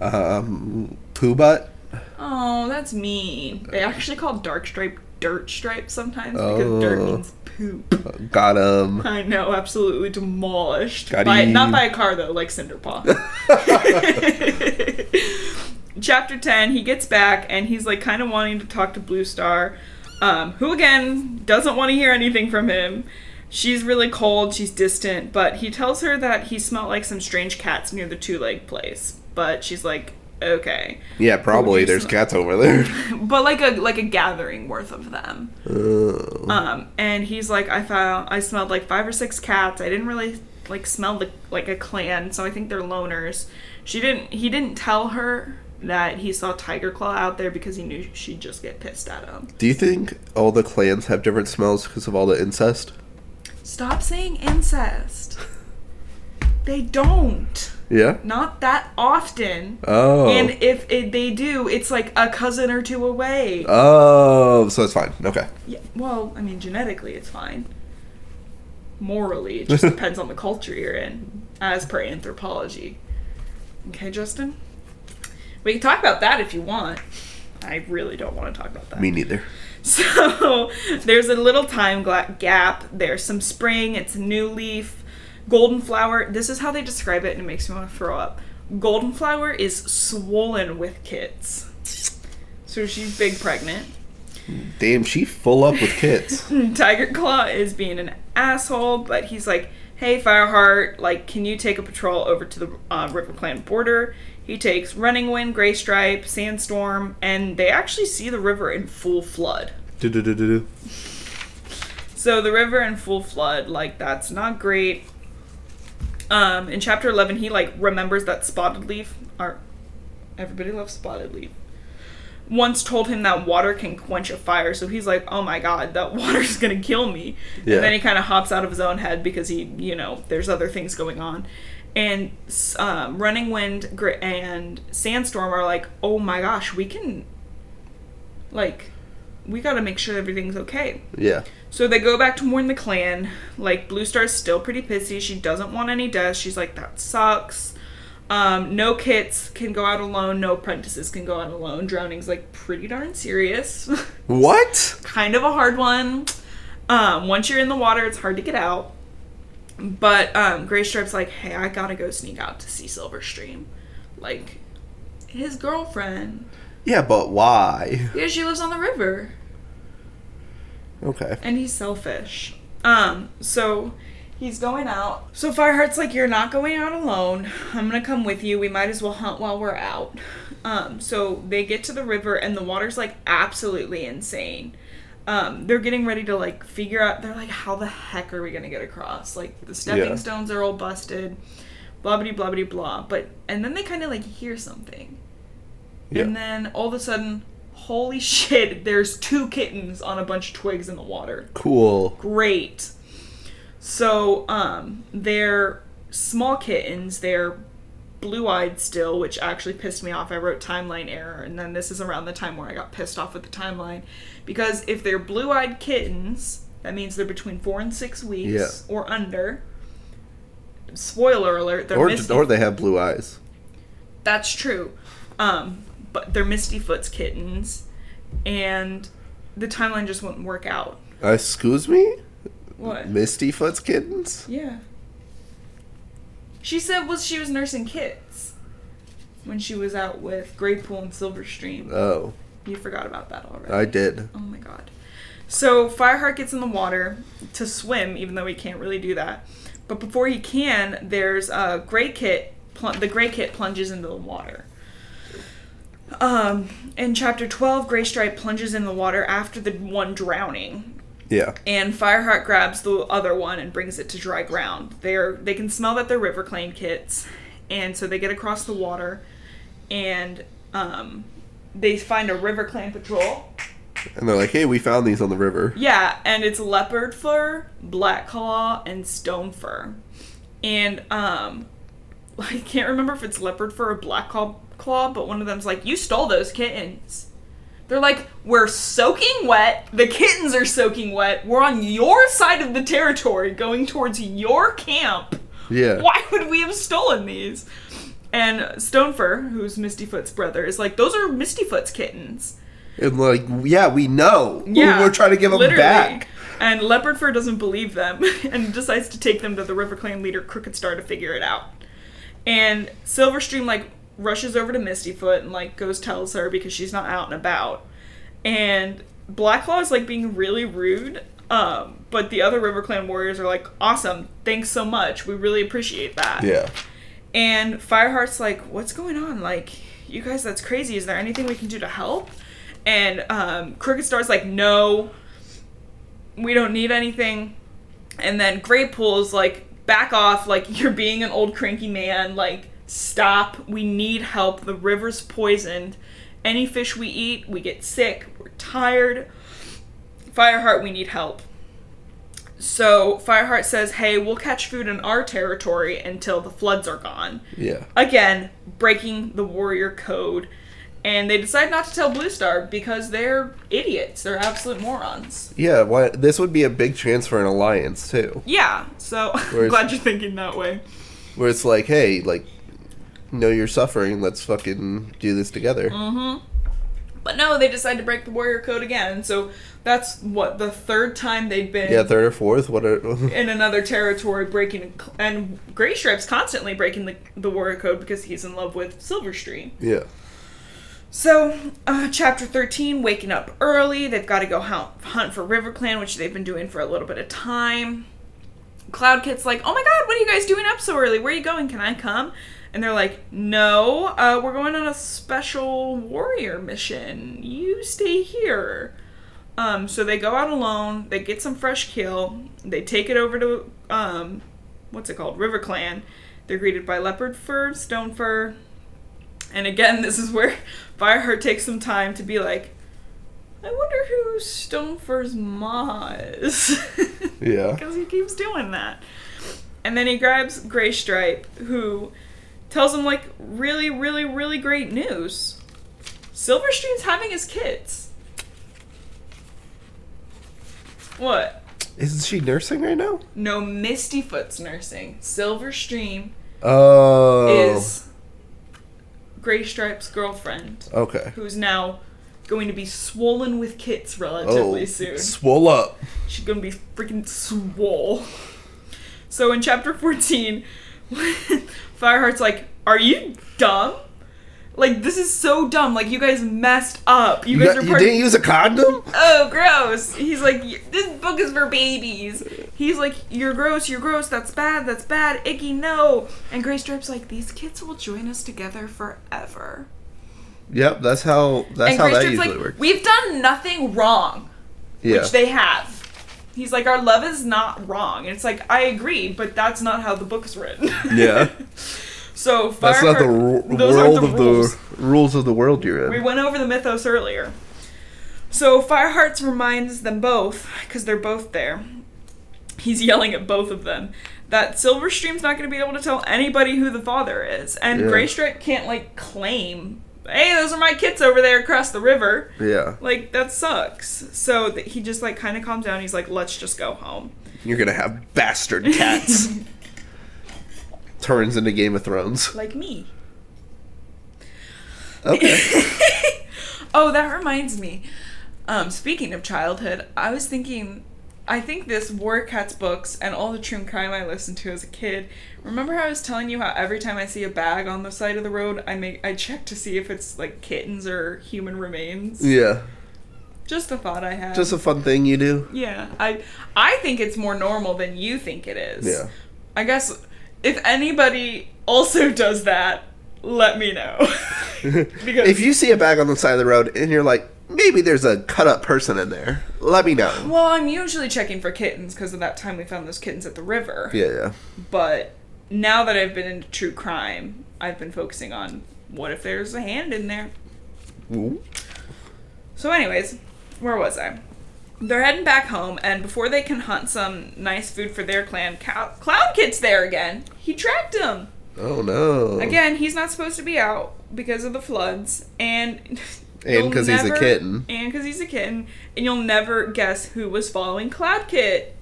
Speaker 1: Um, Pooh Butt.
Speaker 2: Oh, that's mean. They actually call dark stripe dirt stripe sometimes because dirt
Speaker 1: Oh.
Speaker 2: means poop.
Speaker 1: Got him.
Speaker 2: I know, absolutely demolished.
Speaker 1: Got
Speaker 2: By,
Speaker 1: him.
Speaker 2: not by a car though, like Cinderpaw. Chapter 10, he gets back and he's like kind of wanting to talk to Blue Star, um, who again doesn't want to hear anything from him. She's really cold, she's distant, but he tells her that he smelled like some strange cats near the two leg place. But she's like, okay.
Speaker 1: Yeah, probably. There's cats over there.
Speaker 2: But like a like a gathering worth of them.
Speaker 1: Oh.
Speaker 2: Um, and he's like, I found, I smelled like five or six cats. I didn't really like smell the, like a clan, so I think they're loners. She didn't, he didn't tell her that he saw Tiger Claw out there because he knew she'd just get pissed at him.
Speaker 1: Do you think all the clans have different smells because of all the incest?
Speaker 2: Stop saying incest. They don't.
Speaker 1: Yeah.
Speaker 2: Not that often.
Speaker 1: Oh.
Speaker 2: And if it, they do, it's like a cousin or two away.
Speaker 1: oh, so it's fine. Okay.
Speaker 2: Yeah, well, I mean, genetically, it's fine. Morally, it just depends on the culture you're in, as per anthropology. Okay, Justin? We can talk about that if you want. I really don't want to talk about that.
Speaker 1: Me neither.
Speaker 2: So, there's a little time gap. There's some spring, it's a new leaf. Golden flower, this is how they describe it, and it makes me want to throw up. Golden flower is swollen with kits. So, she's big pregnant.
Speaker 1: Damn, she full up with kids.
Speaker 2: Tiger Claw is being an asshole, but he's like, "Hey, Fireheart, like, can you take a patrol over to the uh, River Clan border?" He takes Running Wind, Gray Stripe, Sandstorm, and they actually see the river in full flood.
Speaker 1: Do-do-do-do-do.
Speaker 2: So the river in full flood, like, that's not great. Um, in chapter eleven, he like remembers that Spotted Leaf, or everybody loves Spotted Leaf. Once told him that water can quench a fire, so he's like, "Oh my god, that water's gonna kill me."
Speaker 1: Yeah.
Speaker 2: And then he kind of hops out of his own head because he, you know, there's other things going on. And um, Running Wind and Sandstorm are like, "Oh my gosh, we can, like, we got to make sure everything's okay."
Speaker 1: Yeah.
Speaker 2: So they go back to warn the clan. Like Blue Star's still pretty pissy. She doesn't want any deaths. She's like, that sucks. Um, no kits can go out alone. No apprentices can go out alone. Drowning's like pretty darn serious.
Speaker 1: What?
Speaker 2: kind of a hard one. Um, once you're in the water, it's hard to get out. But um, Gray Stripe's like, hey, I gotta go sneak out to see Silverstream. Like, his girlfriend.
Speaker 1: Yeah, but why?
Speaker 2: Yeah, she lives on the river.
Speaker 1: Okay.
Speaker 2: and he's selfish. Um, so he's going out. So Fireheart's like, You're not going out alone. I'm gonna come with you. We might as well hunt while we're out. Um, so they get to the river and the water's like absolutely insane. Um, they're getting ready to like figure out they're like, How the heck are we gonna get across? Like the stepping
Speaker 1: Yeah.
Speaker 2: stones are all busted, blah blah blah blah blah. But and then they kinda like hear something.
Speaker 1: Yeah.
Speaker 2: And then all of a sudden, holy shit, there's two kittens on a bunch of twigs in the water.
Speaker 1: Cool.
Speaker 2: Great. So, um, they're small kittens. They're blue eyed still, which actually pissed me off. I wrote timeline error, and then this is around the time where I got pissed off with the timeline. Because if they're blue eyed kittens, that means they're between four and six weeks or under. Spoiler alert, they're
Speaker 1: Or,
Speaker 2: misty
Speaker 1: or they have blue eyes.
Speaker 2: that's true. Um, but they're Misty Foot's kittens, and the timeline just wouldn't work out.
Speaker 1: Uh, excuse me?
Speaker 2: What?
Speaker 1: Misty Foot's kittens?
Speaker 2: Yeah. She said was she was nursing kits when she was out with Graypool and Silverstream.
Speaker 1: Oh,
Speaker 2: You forgot about that already.
Speaker 1: I did.
Speaker 2: Oh my god. So Fireheart gets in the water to swim, even though he can't really do that. But before he can, there's a gray kit. Pl- the gray kit plunges into the water. Um, in chapter twelve, Gray Stripe plunges in the water after the one drowning,
Speaker 1: Yeah.
Speaker 2: and Fireheart grabs the other one and brings it to dry ground. They're they can smell that they're River Clan kits, and so they get across the water, and um, they find a River Clan patrol.
Speaker 1: And they're like, hey, we found these on the river.
Speaker 2: Yeah, and it's Leopardfur, black claw, and Stonefur. And um I can't remember if it's Leopardfur or Blackclaw, claw, but one of them's like, "You stole those kittens." They're like, "We're soaking wet. The kittens are soaking wet. We're on your side of the territory going towards your camp.
Speaker 1: Yeah.
Speaker 2: Why would we have stolen these?" And Stonefur, who's Mistyfoot's brother, is like, those are Mistyfoot's kittens.
Speaker 1: And like, yeah, we know.
Speaker 2: Yeah,
Speaker 1: We're trying to give them
Speaker 2: literally.
Speaker 1: back.
Speaker 2: And Leopardfur doesn't believe them and decides to take them to the River Clan leader Crooked Star to figure it out. And Silverstream like rushes over to Mistyfoot and like goes tells her because she's not out and about. And Blackclaw is like being really rude. Um, but the other River Clan warriors are like, awesome, thanks so much. We really appreciate that.
Speaker 1: Yeah.
Speaker 2: And Fireheart's like, what's going on? Like, you guys, that's crazy. Is there anything we can do to help? And um, Crooked Star's like, no, we don't need anything. And then Graypool's like, back off. Like, you're being an old cranky man. Like, stop. We need help. The river's poisoned. Any fish we eat, we get sick. We're tired. Fireheart, we need help. So Fireheart says, hey, we'll catch food in our territory until the floods are gone.
Speaker 1: Yeah.
Speaker 2: Again, breaking the warrior code. And they decide not to tell Blue Star because they're idiots. They're absolute morons.
Speaker 1: Yeah. Why? This would be a big chance for an alliance too,
Speaker 2: Yeah, so I'm glad you're thinking that way.
Speaker 1: where it's like, hey, like, know you're suffering. Let's fucking do this together.
Speaker 2: Mm-hmm. But no, they decide to break the warrior code again. So that's what the third time they've been
Speaker 1: Yeah, third or fourth. What are?
Speaker 2: in another territory breaking and Gray Stripe's constantly breaking the, the warrior code because he's in love with Silverstream.
Speaker 1: yeah.
Speaker 2: So, uh, chapter 13, waking up early. They've got to go hunt, hunt for River Clan, which they've been doing for a little bit of time. Cloud Kit's like, oh my god, what are you guys doing up so early? Where are you going? Can I come? And they're like, no, uh, we're going on a special warrior mission. You stay here. Um, so they go out alone, they get some fresh kill, they take it over to, um, what's it called? River Clan. They're greeted by Leopard Fur, Stone Fur, and again, this is where Fireheart takes some time to be like, I wonder who Stonefur's ma is.
Speaker 1: Yeah.
Speaker 2: Because he keeps doing that. And then he grabs Gray Stripe, who tells him, like, really, really, really great news. Silverstream's having his kids. What?
Speaker 1: Isn't she nursing right now?
Speaker 2: No, Mistyfoot's nursing. Silverstream
Speaker 1: Oh.
Speaker 2: is Gray Stripe's girlfriend.
Speaker 1: Okay.
Speaker 2: who's now going to be swollen with kits relatively
Speaker 1: Oh,
Speaker 2: soon.
Speaker 1: swole up.
Speaker 2: She's gonna be freaking swole. So in chapter 14, Fireheart's like, Are you dumb? Like, this is so dumb. Like, you guys messed up. You
Speaker 1: You,
Speaker 2: guys
Speaker 1: got-
Speaker 2: are
Speaker 1: you didn't use a condom?
Speaker 2: Oh, gross. He's like, This book is for babies. He's like, You're gross, you're gross, that's bad, that's bad, icky, no. And Gray Stripe's like, These kids will join us together forever.
Speaker 1: Yep, that's how that's
Speaker 2: and
Speaker 1: how
Speaker 2: Gray
Speaker 1: that usually
Speaker 2: like,
Speaker 1: works.
Speaker 2: We've done nothing wrong.
Speaker 1: Yeah.
Speaker 2: which they have. He's like, our love is not wrong. And it's like, I agree, but that's not how the book is written.
Speaker 1: Yeah.
Speaker 2: so fire
Speaker 1: That's not the
Speaker 2: Fireheart-
Speaker 1: ru- world
Speaker 2: aren't
Speaker 1: of
Speaker 2: rules.
Speaker 1: the rules of the world you're in.
Speaker 2: We went over the mythos earlier. So Firehearts reminds them both, because they're both there. He's yelling at both of them that Silverstream's not going to be able to tell anybody who the father is, and
Speaker 1: Yeah.
Speaker 2: Graystripe can't like claim, "Hey, those are my kids over there across the river."
Speaker 1: yeah.
Speaker 2: Like that sucks. So th- he just like kind of calms down. He's like, "Let's just go home."
Speaker 1: You're gonna have bastard cats. Turns into Game of Thrones.
Speaker 2: Like me.
Speaker 1: Okay.
Speaker 2: Oh, that reminds me. Um, speaking of childhood, I was thinking. I think this War Cats books and all the true crime I listened to as a kid. Remember how I was telling you how every time I see a bag on the side of the road, I make I check to see if it's like kittens or human remains.
Speaker 1: yeah.
Speaker 2: Just a thought I had.
Speaker 1: Just a fun thing you do.
Speaker 2: yeah, I I think it's more normal than you think it is.
Speaker 1: Yeah.
Speaker 2: I guess if anybody also does that, let me know. because
Speaker 1: If you see a bag on the side of the road and you're like, maybe there's a cut up person in there, let me know.
Speaker 2: well, I'm usually checking for kittens because of that time we found those kittens at the river.
Speaker 1: Yeah, yeah.
Speaker 2: But now that I've been into true crime, I've been focusing on what if there's a hand in there.
Speaker 1: Ooh.
Speaker 2: So, anyways, where was I? They're heading back home, and before they can hunt some nice food for their clan, Cow- Cloud Kit's there again. He tracked him.
Speaker 1: Oh no.
Speaker 2: Again, he's not supposed to be out because of the floods, and
Speaker 1: And
Speaker 2: you'll
Speaker 1: 'cause he's a kitten.
Speaker 2: and because he's a kitten, and you'll never guess who was following Cloud Kit.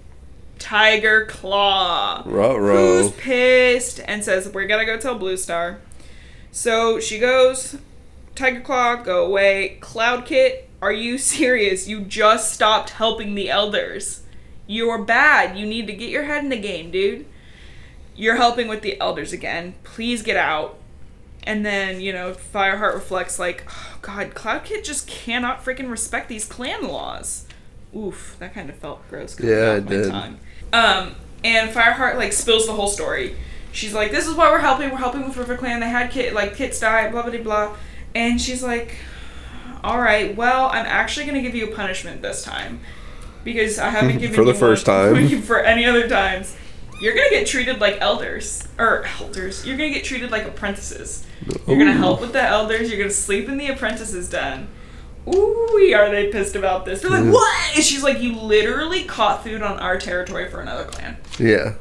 Speaker 2: Tiger Claw.
Speaker 1: Ruh-roh.
Speaker 2: Who's pissed and says, "We're gonna go tell Blue Star." So she goes, Tiger Claw, go away. Cloud Kit, are you serious? You just stopped helping the elders. You're bad. You need to get your head in the game, dude. You're helping with the elders again. Please get out. And then, you know, Fireheart reflects like, oh, God, Cloud Kit just cannot freaking respect these clan laws. Oof, that kind of felt gross.
Speaker 1: Yeah, it
Speaker 2: my
Speaker 1: did.
Speaker 2: tongue. Um, and Fireheart like spills the whole story. She's like, "This is why we're helping. We're helping with River Clan. They had kit like kits die. Blah blah blah blah." And she's like, "All right, well, I'm actually gonna give you a punishment this time because I haven't given you
Speaker 1: For the first time.
Speaker 2: for any other times. You're gonna get treated like elders or elders. You're gonna get treated like apprentices. You're gonna help with the elders. You're gonna sleep in the apprentices' den." Ooh, are they pissed about this? They're like,
Speaker 1: Mhm.
Speaker 2: what? And she's like, you literally caught food on our territory for another clan.
Speaker 1: Yeah.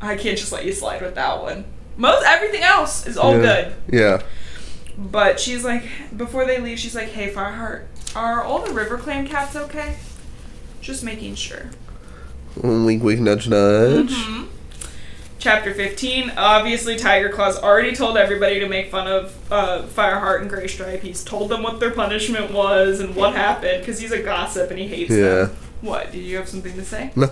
Speaker 2: I can't just let you slide with that one. Most everything else is all
Speaker 1: yeah.
Speaker 2: good.
Speaker 1: Yeah.
Speaker 2: But she's like, before they leave, she's like, hey, Fireheart, are all the River Clan cats okay? Just making sure.
Speaker 1: Wink, wink, nudge, nudge.
Speaker 2: Mhm. Chapter 15. Obviously, Tiger Claw's already told everybody to make fun of uh, Fireheart and Graystripe. He's told them what their punishment was and what happened because he's a gossip and he hates
Speaker 1: Yeah.
Speaker 2: them. What? Did you have something to say?
Speaker 1: No.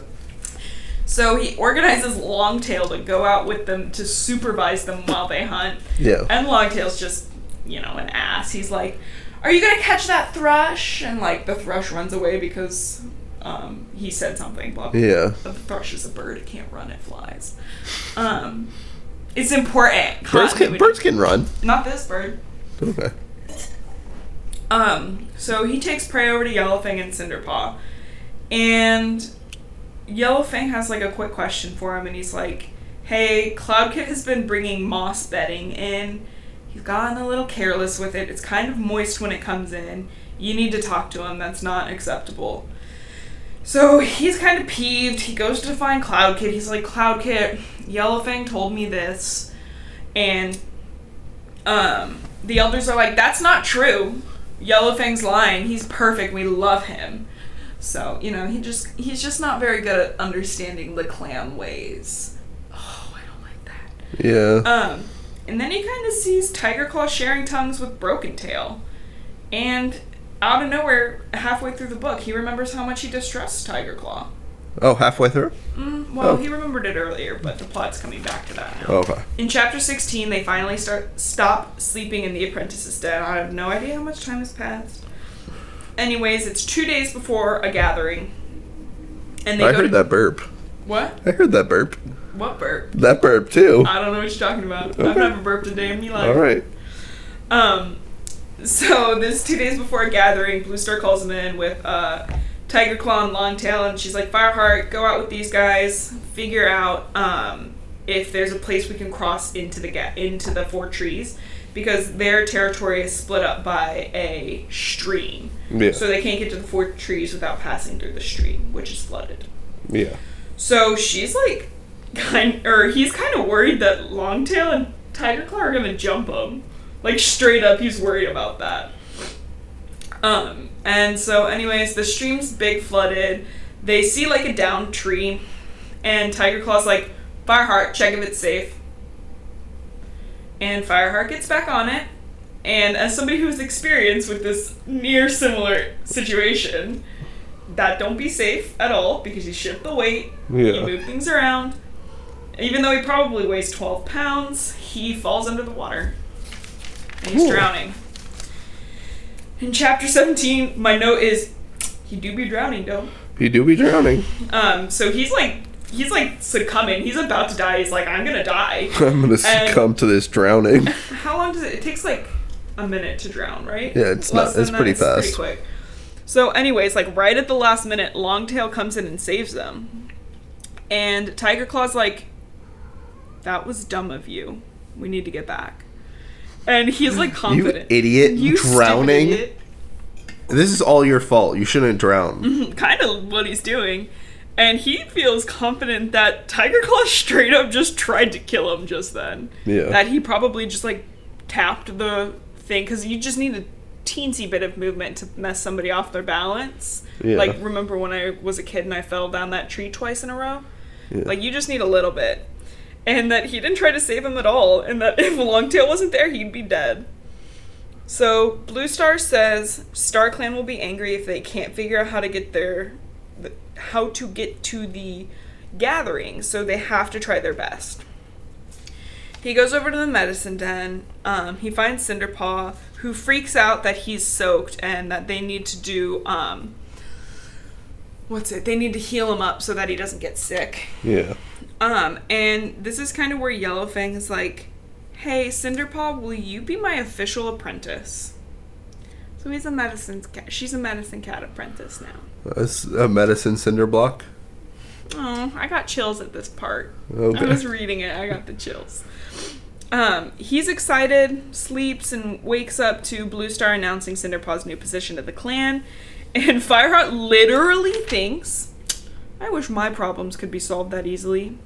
Speaker 2: So he organizes Longtail to go out with them to supervise them while they hunt.
Speaker 1: Yeah.
Speaker 2: And Longtail's just, you know, an ass. He's like, Are you gonna catch that thrush? And like the thrush runs away because um, he said something, blah blah
Speaker 1: Yeah.
Speaker 2: A thrush is a bird. It can't run. It flies. Um, it's important.
Speaker 1: Birds can birds can run.
Speaker 2: Not this bird.
Speaker 1: Okay.
Speaker 2: Um, so he takes prey over to Yellowfang and Cinderpaw, and Yellowfang has like a quick question for him, and he's like, "Hey, Cloudkit has been bringing moss bedding in. He's gotten a little careless with it. It's kind of moist when it comes in. You need to talk to him. That's not acceptable." So he's kind of peeved. He goes to find Cloudkit. He's like, Cloudkit, Yellowfang told me this, and um, the elders are like, that's not true. Yellowfang's lying. He's perfect. We love him. So you know, he just he's just not very good at understanding the clan ways. Oh, I don't like that.
Speaker 1: Yeah.
Speaker 2: Um, and then he kind of sees Tiger Claw sharing tongues with Broken Tail, and out of nowhere, halfway through the book, he remembers how much he distrusts Tiger Claw.
Speaker 1: Oh, halfway through.
Speaker 2: Mm, well,
Speaker 1: Oh.
Speaker 2: he remembered it earlier, but the plot's coming back to that now.
Speaker 1: Oh, okay.
Speaker 2: In chapter 16, they finally start stop sleeping in the apprentice's den. I have no idea how much time has passed. Anyways, it's two days before a gathering, and they
Speaker 1: I heard
Speaker 2: to
Speaker 1: that burp.
Speaker 2: what?
Speaker 1: I heard that burp.
Speaker 2: What burp?
Speaker 1: That burp too.
Speaker 2: I don't know what you're talking about. I've
Speaker 1: Okay.
Speaker 2: never burped a day in my life.
Speaker 1: All right.
Speaker 2: Um, so this two days before a gathering, Blue Star calls him in with uh, Tiger Claw and Longtail, and she's like, Fireheart, go out with these guys, figure out um, if there's a place we can cross into the ga- into the four trees, because their territory is split up by a stream,
Speaker 1: Yeah.
Speaker 2: so they can't get to the four trees without passing through the stream, which is flooded.
Speaker 1: Yeah.
Speaker 2: So she's like, kind or he's kind of worried that Longtail and Tiger Claw are gonna jump him. Like straight up, he's worried about that. Um, and so, anyways, the stream's big flooded. They see like a downed tree, and Tiger Claw's like, Fireheart, check if it's safe. And Fireheart gets back on it, and as somebody who's experienced with this near similar situation, that don't be safe at all because you shift the weight, you move things around. Even though he probably weighs 12 pounds, he falls under the water. And he's
Speaker 1: Ooh.
Speaker 2: drowning. In chapter 17, my note is he do be drowning, though.
Speaker 1: He do be drowning.
Speaker 2: Um, so he's like he's like succumbing. He's about to die. He's like, I'm gonna die.
Speaker 1: I'm gonna succumb to this drowning.
Speaker 2: How long does it? It takes like a minute to drown, right?
Speaker 1: Yeah, it's
Speaker 2: Less
Speaker 1: not- it's
Speaker 2: that,
Speaker 1: pretty fast.
Speaker 2: quick. So, anyways, like right at the last minute, Longtail comes in and saves them, and Tiger Claw's like, "That was dumb of you. We need to get back." And he's like
Speaker 1: You
Speaker 2: confident.
Speaker 1: idiot!
Speaker 2: You
Speaker 1: drowning.
Speaker 2: idiot.
Speaker 1: This is all your fault. You shouldn't drown.
Speaker 2: kind of what he's doing. And he feels confident that Tiger Claw straight up just tried to kill him just then.
Speaker 1: Yeah.
Speaker 2: That he probably just like tapped the thing because you just need a teensy bit of movement to mess somebody off their balance.
Speaker 1: Yeah.
Speaker 2: Like remember when I was a kid and I fell down that tree twice in a row?
Speaker 1: Yeah.
Speaker 2: Like you just need a little bit. And that he didn't try to save him at all, and that if Longtail wasn't there, he'd be dead. So Blue Star says Star Clan will be angry if they can't figure out how to get their how to get to the gathering, so they have to try their best. He goes over to the medicine den. Um, he finds Cinderpaw, who freaks out that he's soaked and that they need to do um, what's it? They need to heal him up so that he doesn't get sick.
Speaker 1: Yeah.
Speaker 2: Um, and this is kind of where Yellowfang is like, "Hey, Cinderpaw, will you be my official apprentice?" So he's a medicine cat. She's a medicine cat apprentice now.
Speaker 1: A medicine cinder block.
Speaker 2: Oh, I got chills at this part.
Speaker 1: Okay.
Speaker 2: I was reading it. I got the chills. Um, he's excited, sleeps, and wakes up to Blue Star announcing Cinderpaw's new position to the clan. And Fireheart literally thinks, I wish my problems could be solved that easily.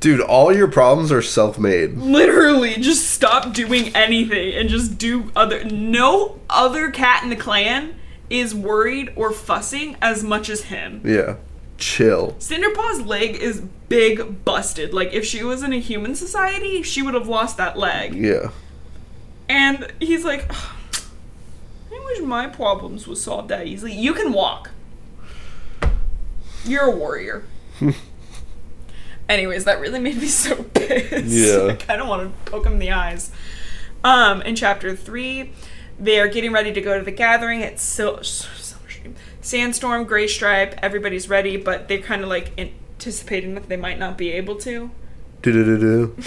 Speaker 1: Dude, all your problems are self-made.
Speaker 2: Literally, just stop doing anything and just do other. No other cat in the clan is worried or fussing as much as him.
Speaker 1: Yeah. Chill.
Speaker 2: Cinderpaw's leg is big busted. Like if she was in a human society, she would have lost that leg.
Speaker 1: Yeah.
Speaker 2: And he's like, I wish my problems was solved that easily. You can walk. You're a warrior. Anyways, that really made me so pissed.
Speaker 1: Yeah.
Speaker 2: I kind of want to poke him in the eyes. Um, in chapter three, they are getting ready to go to the gathering. It's Sil- Sandstorm, Gray Stripe. Everybody's ready, but they're kind of like anticipating that they might not be able to.
Speaker 1: Do do do do.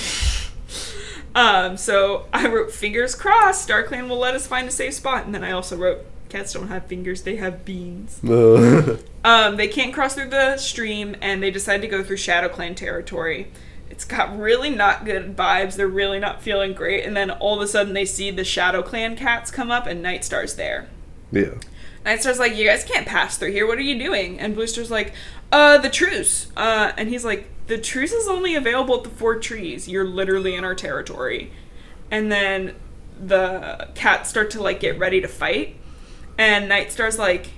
Speaker 2: Um, so I wrote fingers crossed, StarClan will let us find a safe spot, and then I also wrote cats don't have fingers, they have beans.
Speaker 1: Uh,
Speaker 2: Um, they can't cross through the stream, and they decide to go through Shadow Clan territory. It's got really not good vibes. They're really not feeling great, and then all of a sudden they see the Shadow Clan cats come up, and Night Star's there.
Speaker 1: yeah.
Speaker 2: Night Star's like, "You guys can't pass through here. What are you doing?" And Blue Star's like, "Uh, the truce." Uh, and he's like, "The truce is only available at the four trees. You're literally in our territory." And then the cats start to like get ready to fight, and Night Star's like,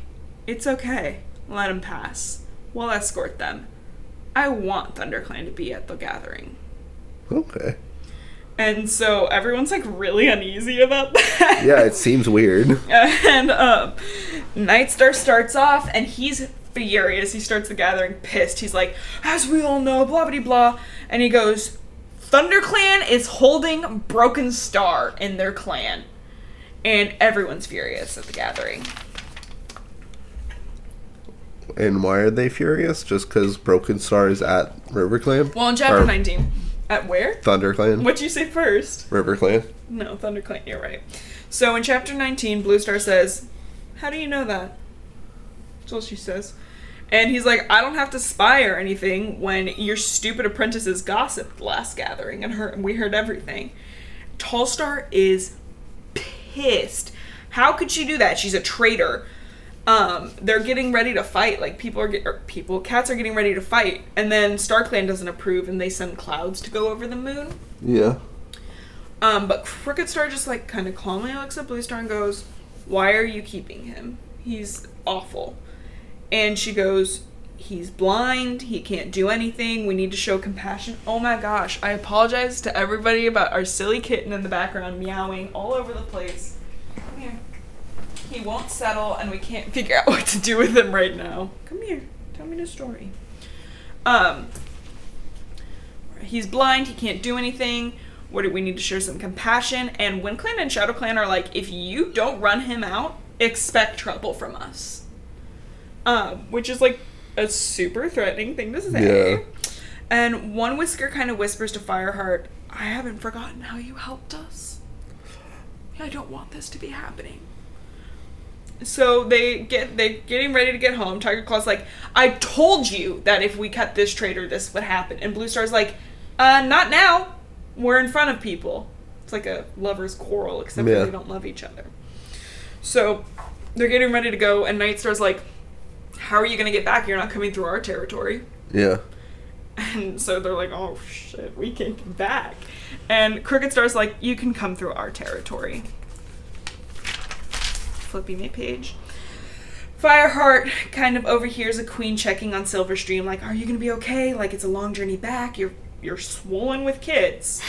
Speaker 2: "It's okay. Let them pass. We'll escort them. I want ThunderClan to be at the gathering."
Speaker 1: Okay.
Speaker 2: And so everyone's like really uneasy about that.
Speaker 1: Yeah, it seems weird.
Speaker 2: and um, Nightstar starts off, and he's furious. He starts the gathering pissed. He's like, as we all know, blah blah blah, and he goes, ThunderClan is holding Broken Star in their clan, and everyone's furious at the gathering.
Speaker 1: And why are they furious? Just because Broken Star is at River Clan?
Speaker 2: Well, in chapter
Speaker 1: Or
Speaker 2: 19, at where?
Speaker 1: Thunder Clan?
Speaker 2: What'd you say first?
Speaker 1: River Clan?
Speaker 2: No, ThunderClan. You're right. So in chapter 19, Blue Star says, "How do you know that?" That's all she says. And he's like, "I don't have to spy or anything when your stupid apprentices gossiped last gathering and heard, we heard everything." Tallstar is pissed. How could she do that? She's a traitor. Um, they're getting ready to fight. Like people are get, or people, cats are getting ready to fight, and then StarClan doesn't approve, and they send clouds to go over the moon.
Speaker 1: Yeah.
Speaker 2: Um, but Crooked Star just like kind of calmly looks at Blue Star and goes, "Why are you keeping him? He's awful." And she goes, "He's blind. He can't do anything. We need to show compassion." Oh my gosh! I apologize to everybody about our silly kitten in the background meowing all over the place. Come here. He won't settle, and we can't figure out what to do with him right now. Come here. Tell me the story. Um, he's blind, he can't do anything. What do we need to show some compassion? And Wind Clan and Shadow Clan are like, if you don't run him out, expect trouble from us. Um, which is like a super threatening thing to say.
Speaker 1: Yeah.
Speaker 2: And Onewhisker kind of whispers to Fireheart, I haven't forgotten how you helped us. I don't want this to be happening. So they get they're getting ready to get home. Tiger Claw's like, I told you that if we cut this traitor, this would happen. And Blue Star's like, uh, not now. We're in front of people. It's like a lovers' quarrel, except
Speaker 1: Yeah.
Speaker 2: they don't love each other. So they're getting ready to go, and Night Star's like, How are you gonna get back? You're not coming through our territory.
Speaker 1: Yeah.
Speaker 2: And so they're like, oh shit, we can't get back. And Crooked Star's like, you can come through our territory. Flipping a page. Fireheart kind of overhears a queen checking on Silverstream, like, "Are you gonna be okay? Like, it's a long journey back. You're you're swollen with kids."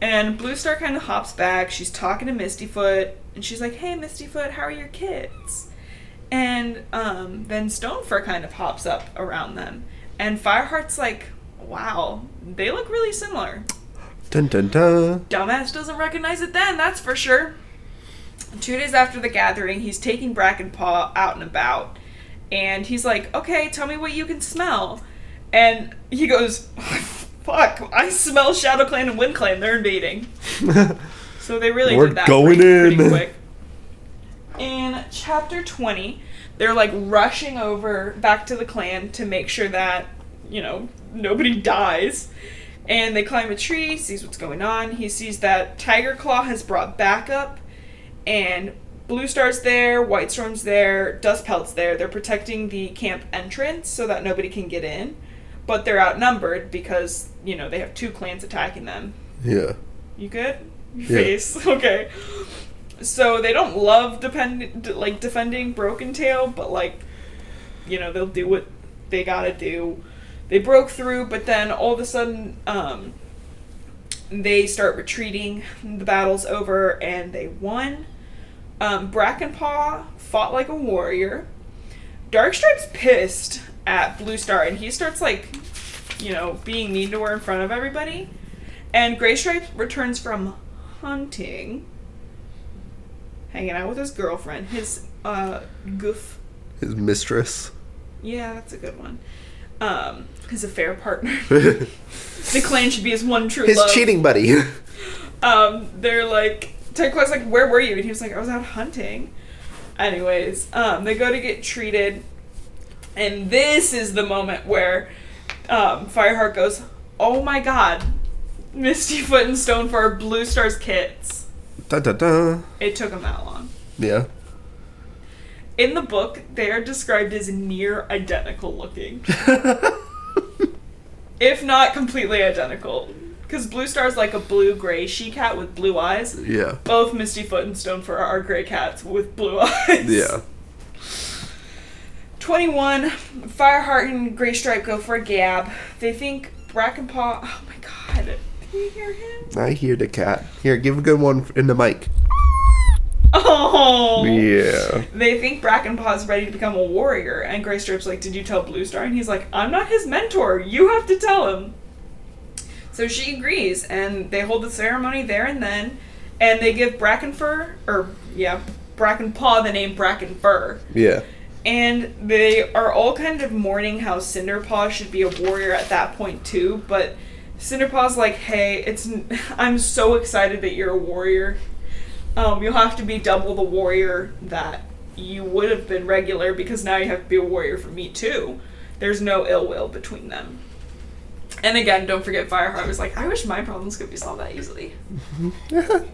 Speaker 2: And Blue Star kind of hops back. She's talking to Mistyfoot, and she's like, "Hey, Mistyfoot, how are your kids?" And um, then Stonefur kind of hops up around them, and Fireheart's like, "Wow, they look really similar."
Speaker 1: Dun dun dun.
Speaker 2: Dumbass doesn't recognize it then, that's for sure. Two days after the gathering, he's taking Brackenpaw out and about. And he's like, okay, tell me what you can smell. And he goes, fuck, I smell Shadow Clan and Wind Clan. They're invading. So they really
Speaker 1: We're
Speaker 2: did that
Speaker 1: going
Speaker 2: pretty, pretty
Speaker 1: in.
Speaker 2: quick. In chapter 20, they're like rushing over back to the clan to make sure that, you know, nobody dies. And they climb a tree, sees what's going on. He sees that Tiger Claw has brought backup, and Blue Star's there, White Storm's there, Dust Pelt's there. They're protecting the camp entrance so that nobody can get in. But they're outnumbered because, you know, they have two clans attacking them.
Speaker 1: Yeah.
Speaker 2: You good? Your
Speaker 1: Yeah.
Speaker 2: face. Okay. So they don't love depend like defending Broken Tail, but like, you know, they'll do what they gotta do. They broke through, but then all of a sudden, um, they start retreating. The battle's over, and they won. Um, Brackenpaw fought like a warrior. Darkstripe's pissed at Blue Star, and he starts like, you know, being mean to her in front of everybody. And Gray Stripe returns from hunting, hanging out with his girlfriend, his uh, goof.
Speaker 1: His mistress.
Speaker 2: Yeah, that's a good one. Um, his affair partner. the clan should be his one true
Speaker 1: His
Speaker 2: love.
Speaker 1: cheating buddy.
Speaker 2: um, they're like, Turquoise like, where were you? And he was like, I was out hunting. Anyways, um, they go to get treated, and this is the moment where um, Fireheart goes, "Oh my God, Mistyfoot and Stonefur are Blue Star's kits." It took them that long.
Speaker 1: Yeah.
Speaker 2: In the book, they are described as near identical looking, if not completely identical. Because Blue Star's like a blue gray she cat with blue eyes.
Speaker 1: yeah.
Speaker 2: Both Mistyfoot and Stonefur are gray cats with blue eyes.
Speaker 1: Yeah.
Speaker 2: 21, Fireheart and Gray Stripe go for a gab. They think Brackenpaw. Oh my god. You hear him?
Speaker 1: I hear the cat. Here, give a good one in the mic.
Speaker 2: Oh!
Speaker 1: Yeah.
Speaker 2: They think Brackenpaw is ready to become a warrior, and Gray Stripe's like, Did you tell Blue Star? And he's like, I'm not his mentor. You have to tell him. So she agrees, and they hold the ceremony there and then, and they give Brackenfur, or yeah, Brackenpaw the name Brackenfur.
Speaker 1: Yeah.
Speaker 2: And they are all kind of mourning how Cinderpaw should be a warrior at that point too, but Cinderpaw's like, "Hey, it's I'm so excited that you're a warrior. Um, you'll have to be double the warrior that you would have been regular because now you have to be a warrior for me too. There's no ill will between them." And again, don't forget Fireheart was like, "I wish my problems could be solved that easily."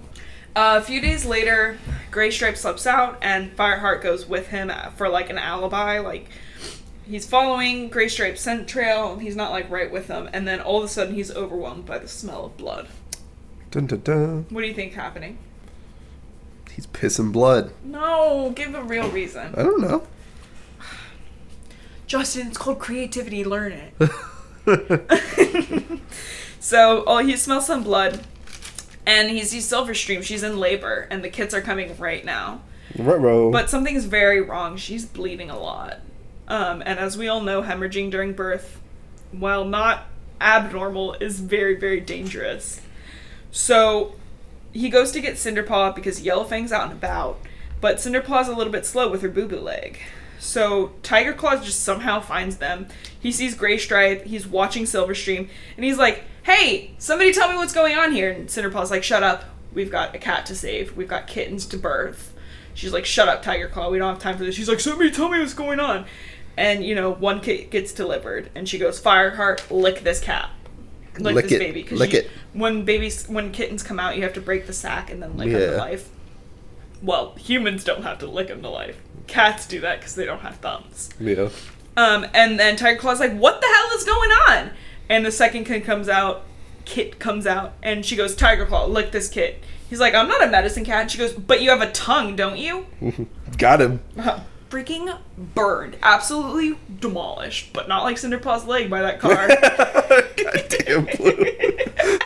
Speaker 2: Uh, a few days later, Gray Stripe slips out, and Fireheart goes with him for like an alibi. Like he's following Gray Stripe's scent trail. He's not like right with them, and then all of a sudden he's overwhelmed by the smell of blood.
Speaker 1: Dun dun dun.
Speaker 2: What do you think happening?
Speaker 1: He's pissing blood.
Speaker 2: No, give a real reason.
Speaker 1: I don't know.
Speaker 2: Justin, it's called creativity. Learn it. so, oh, he smells some blood, and he sees Silverstream. She's in labor, and the kids are coming right now.
Speaker 1: Ruh-roh.
Speaker 2: But something's very wrong. She's bleeding a lot. Um, and as we all know, hemorrhaging during birth, while not abnormal, is very, very dangerous. So he goes to get Cinderpaw because Yellowfang's out and about, but Cinderpaw's a little bit slow with her boo boo leg. So Tiger Claws just somehow finds them. He sees Graystripe, he's watching Silverstream, and he's like, Hey, somebody tell me what's going on here. And Cinderpaw's like, Shut up. We've got a cat to save. We've got kittens to birth. She's like, Shut up, Tiger Claw. We don't have time for this. She's like, Somebody tell me what's going on. And, you know, one kit gets delivered, and she goes, Fireheart, lick this cat. Lick,
Speaker 1: Lick
Speaker 2: this
Speaker 1: it.
Speaker 2: baby. 'cause
Speaker 1: Lick
Speaker 2: you-
Speaker 1: it.
Speaker 2: When babies, when kittens come out, you have to break the sack and then lick them to life. Well, humans don't have to lick them to life. Cats do that because they don't have thumbs.
Speaker 1: yeah.
Speaker 2: Um, and then Tiger Claw's like, "What the hell is going on?" And the second kid comes out, Kit comes out, and she goes, "Tiger Claw, lick this kit." He's like, "I'm not a medicine cat." And she goes, "But you have a tongue, don't you?"
Speaker 1: Got him.
Speaker 2: Freaking burned, absolutely demolished, but not like Cinderpaw's leg by that car.
Speaker 1: Goddamn Blue.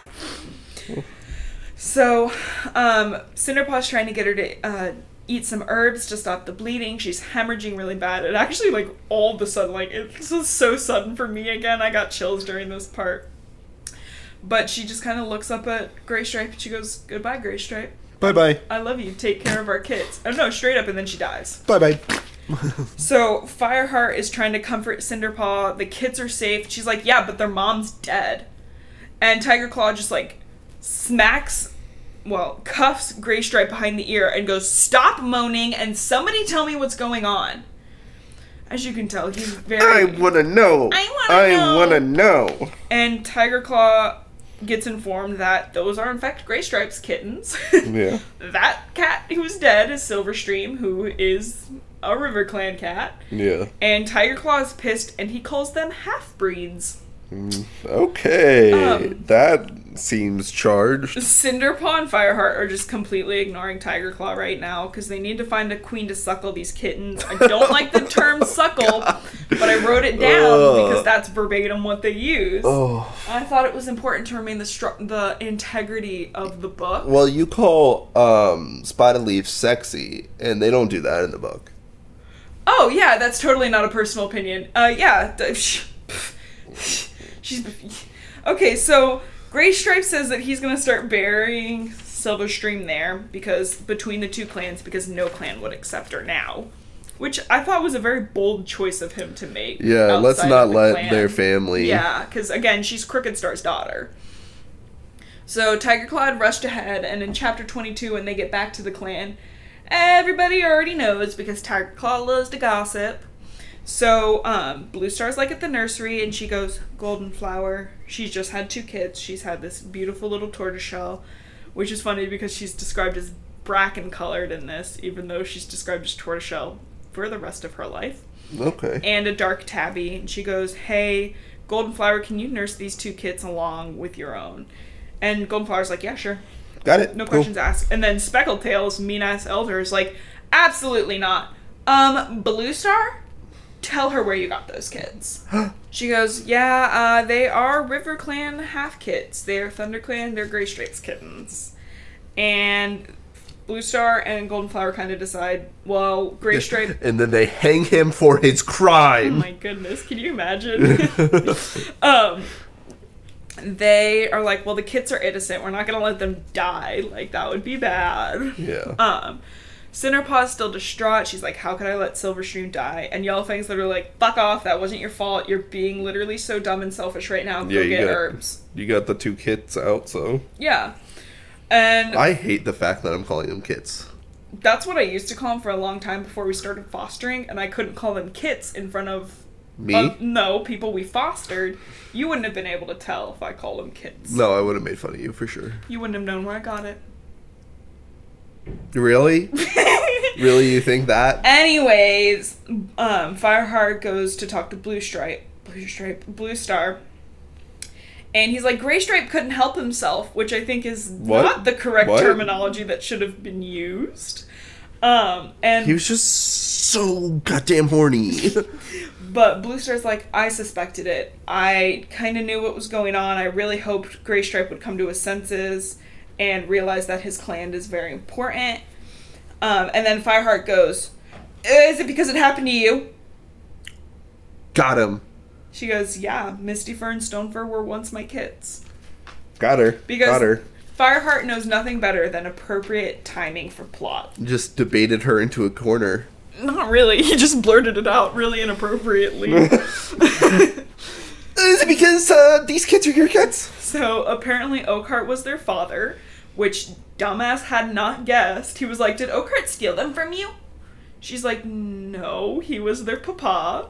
Speaker 2: So, um, Cinderpaw's trying to get her to uh, eat some herbs to stop the bleeding. She's hemorrhaging really bad. And actually, like, all of a sudden, like, it, this was so sudden for me again. I got chills during this part. But she just kind of looks up at Gray Stripe and she goes, Goodbye, Gray Stripe.
Speaker 1: bye bye.
Speaker 2: I love you. Take care of our kids. Oh, no, straight up, and then she dies.
Speaker 1: Bye bye.
Speaker 2: So Fireheart is trying to comfort Cinderpaw. The kids are safe. She's like, yeah, but their mom's dead. And Tiger Claw just like smacks, well, cuffs Gray Stripe behind the ear and goes, stop moaning and somebody tell me what's going on. As you can tell, he's very.
Speaker 1: I wanna know.
Speaker 2: I wanna
Speaker 1: I
Speaker 2: know.
Speaker 1: wanna know.
Speaker 2: and Tiger Claw gets informed that those are in fact Gray Stripe's kittens.
Speaker 1: Yeah.
Speaker 2: that cat who's dead is Silverstream, who is a River Clan cat.
Speaker 1: Yeah.
Speaker 2: And Tiger Claw is pissed and he calls them half breeds.
Speaker 1: Okay.
Speaker 2: Um,
Speaker 1: that seems charged.
Speaker 2: Cinderpaw and Fireheart are just completely ignoring Tiger Claw right now because they need to find a queen to suckle these kittens. I don't like the term suckle, but I wrote it down
Speaker 1: Ugh.
Speaker 2: because that's verbatim what they use.
Speaker 1: Oh.
Speaker 2: I thought it was important to remain the stru- the integrity of the book.
Speaker 1: Well, you call um, Spotted Leaf sexy, and they don't do that in the book.
Speaker 2: Oh yeah, that's totally not a personal opinion. Uh, yeah, she's okay. So Gray Stripe says that he's gonna start burying Silverstream there because between the two clans, because no clan would accept her now, which I thought was a very bold choice of him to make.
Speaker 1: Yeah, let's not
Speaker 2: the
Speaker 1: let
Speaker 2: clan.
Speaker 1: their family.
Speaker 2: Yeah, because again, she's Crooked Star's daughter. So Tiger Claw rushed ahead, and in chapter 22, when they get back to the clan, everybody already knows because Tiger Claw loves to gossip. So um, Blue Star's like at the nursery, and she goes, Golden Flower. She's just had two kids. She's had this beautiful little tortoiseshell, which is funny because she's described as bracken colored in this, even though she's described as tortoiseshell for the rest of her life
Speaker 1: Okay.
Speaker 2: and a dark tabby. And she goes, Hey, Golden Flower, can you nurse these two kits along with your own? And Golden Flower's like, Yeah, sure.
Speaker 1: Got it.
Speaker 2: No
Speaker 1: Cool.
Speaker 2: questions asked. And then Speckled Tails, mean ass elder, is like, Absolutely not. Um, Blue Star? Tell her where you got those kids. she goes, Yeah, uh, they are River Clan half kits. They're Thunder Clan, they're Gray Stripes kittens. And Blue Star and Golden Flower kind of decide, well, Gray Stripe
Speaker 1: And then they hang him for his crime.
Speaker 2: Oh my goodness, can you imagine? um they are like, well, the kids are innocent. We're not gonna let them die. Like that would be bad.
Speaker 1: yeah.
Speaker 2: Um, Cinderpaw's still distraught. She's like, how could I let Silverstream die? And Yellowfang's literally like, fuck off. That wasn't your fault. You're being literally so dumb and selfish right now. Go
Speaker 1: Yeah, you
Speaker 2: get
Speaker 1: got-
Speaker 2: herbs.
Speaker 1: You got the two kits out, so
Speaker 2: Yeah. And
Speaker 1: I hate the fact that I'm calling them kits.
Speaker 2: that's what I used to call them for a long time before we started fostering, and I couldn't call them kits in front of
Speaker 1: Me?
Speaker 2: Uh, no, people we fostered. You wouldn't have been able to tell if I called them kids.
Speaker 1: no, I would have made fun of you for sure.
Speaker 2: You wouldn't have known where I got it.
Speaker 1: Really? really? You think that?
Speaker 2: Anyways, um, Fireheart goes to talk to Blue Stripe, Blue Stripe, Blue Star, and he's like, Gray Stripe couldn't help himself, which I think is
Speaker 1: What?
Speaker 2: not the correct
Speaker 1: What?
Speaker 2: terminology that should have been used. Um, and
Speaker 1: He was just so goddamn horny.
Speaker 2: But Blue Star's like, I suspected it. I kind of knew what was going on. I really hoped Gray Stripe would come to his senses and realize that his clan is very important. Um, and then Fireheart goes, Is it because it happened to you?
Speaker 1: Got him.
Speaker 2: She goes, Yeah, Misty Fur and Stonefur were once my kids.
Speaker 1: Got her.
Speaker 2: Because
Speaker 1: Got her.
Speaker 2: Fireheart knows nothing better than appropriate timing for plot.
Speaker 1: Just debated her into a corner.
Speaker 2: Not really. He just blurted it out really inappropriately.
Speaker 1: Is it because uh, these kids are your kids?
Speaker 2: So apparently Oakheart was their father, which dumbass had not guessed. He was like, "Did Oakheart steal them from you?" She's like, "No, he was their papa."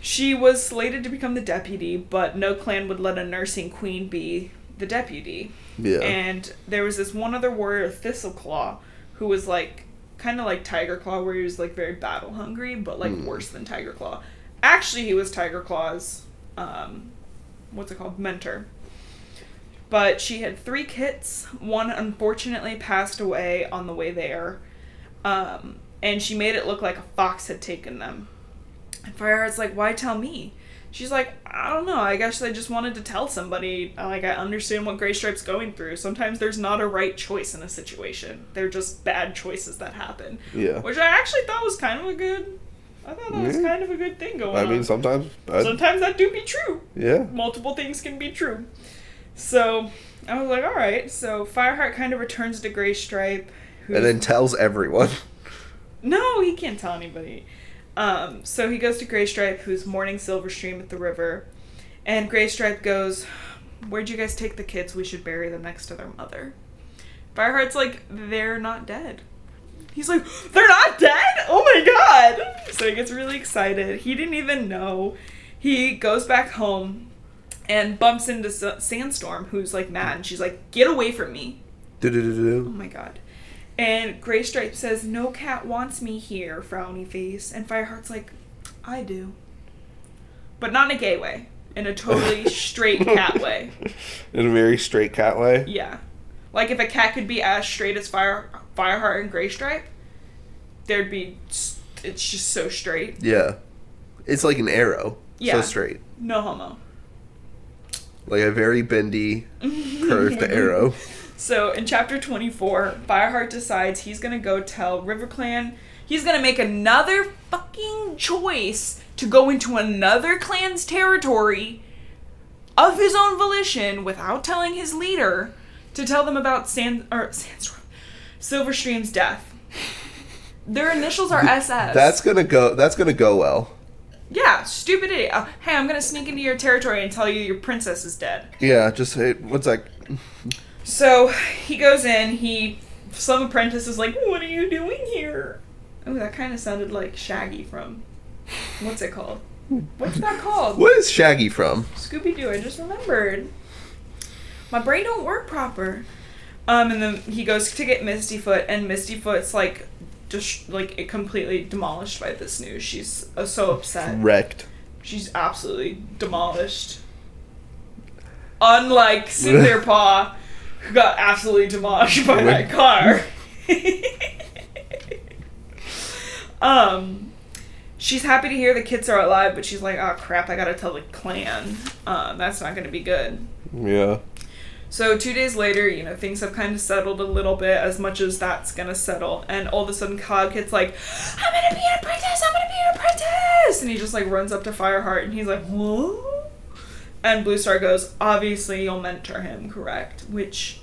Speaker 2: She was slated to become the deputy, but no clan would let a nursing queen be the deputy.
Speaker 1: Yeah.
Speaker 2: And there was this one other warrior, Thistleclaw, who was like kind of like Tiger Claw, where he was like very battle hungry, but like
Speaker 1: Hmm.
Speaker 2: worse than Tiger Claw. Actually, he was Tiger Claw's um, what's it called, mentor. But she had three kits. One unfortunately passed away on the way there. Um, and she made it look like a fox had taken them. And Fireheart's like, "Why tell me?" She's like, "I don't know. I guess I just wanted to tell somebody. Like, I understand what Gray Stripe's going through. Sometimes there's not a right choice in a situation. They're just bad choices that happen."
Speaker 1: Yeah.
Speaker 2: Which I actually thought was kind of a good. I thought that was kind of a good thing going
Speaker 1: I
Speaker 2: on.
Speaker 1: I mean, sometimes. I,
Speaker 2: Sometimes that do be true
Speaker 1: yeah.
Speaker 2: multiple things can be true. So I was like, all right. So Fireheart kind of returns to Gray Stripe. Who
Speaker 1: And then tells everyone.
Speaker 2: no, he can't tell anybody. Um, so he goes to Graystripe, who's mourning Silverstream at the river, and Graystripe goes, "Where'd you guys take the kids? We should bury them next to their mother." Fireheart's like, "They're not dead." He's like, "They're not dead? Oh my god!" So he gets really excited. He didn't even know. He goes back home and bumps into S- Sandstorm, who's like mad, and she's like, "Get away from me!" Oh
Speaker 1: Do-do-do-do.
Speaker 2: my god. And Gray Stripe says, No cat wants me here, frowny face. And Fireheart's like, I do. But not in a gay way. In a totally straight cat way.
Speaker 1: In a very straight cat way.
Speaker 2: Yeah. Like if a cat could be as straight as Fire Fireheart and Gray Stripe, there'd be it's just so straight.
Speaker 1: Yeah. It's like an arrow.
Speaker 2: Yeah.
Speaker 1: So straight.
Speaker 2: No homo.
Speaker 1: Like a very bendy, curved arrow.
Speaker 2: So in chapter 24, Fireheart decides he's gonna go tell RiverClan he's gonna make another fucking choice to go into another clan's territory of his own volition without telling his leader to tell them about Sand or Sandstorm Silverstream's death. Their initials are SS.
Speaker 1: That's gonna go. That's gonna go well.
Speaker 2: yeah, stupid idiot. Uh, hey, I'm gonna sneak into your territory and tell you your princess is dead.
Speaker 1: Yeah. Just hey, what's like?
Speaker 2: So he goes in. He some apprentice is like, "What are you doing here?" Oh, that kind of sounded like Shaggy from what's it called? What's that called?
Speaker 1: What is Shaggy from?
Speaker 2: Scooby Doo. I just remembered. My brain don't work proper. Um, and then he goes to get Misty Foot, and Misty Foot's like, just like it completely demolished by this news. She's uh, so upset.
Speaker 1: Wrecked.
Speaker 2: She's absolutely demolished. Unlike Cinderpaw, who got absolutely demolished by that car. um, she's happy to hear the kids are alive, but she's like, "Oh crap! I gotta tell the clan. Um, that's not gonna be good."
Speaker 1: Yeah.
Speaker 2: So two days later, you know, things have kind of settled a little bit, as much as that's gonna settle. And all of a sudden, Cloudkit's like, "I'm gonna be an apprentice! I'm gonna be an apprentice!" And he just like runs up to Fireheart, and he's like, "What?" And Blue Star goes, "Obviously, you'll mentor him, correct?" Which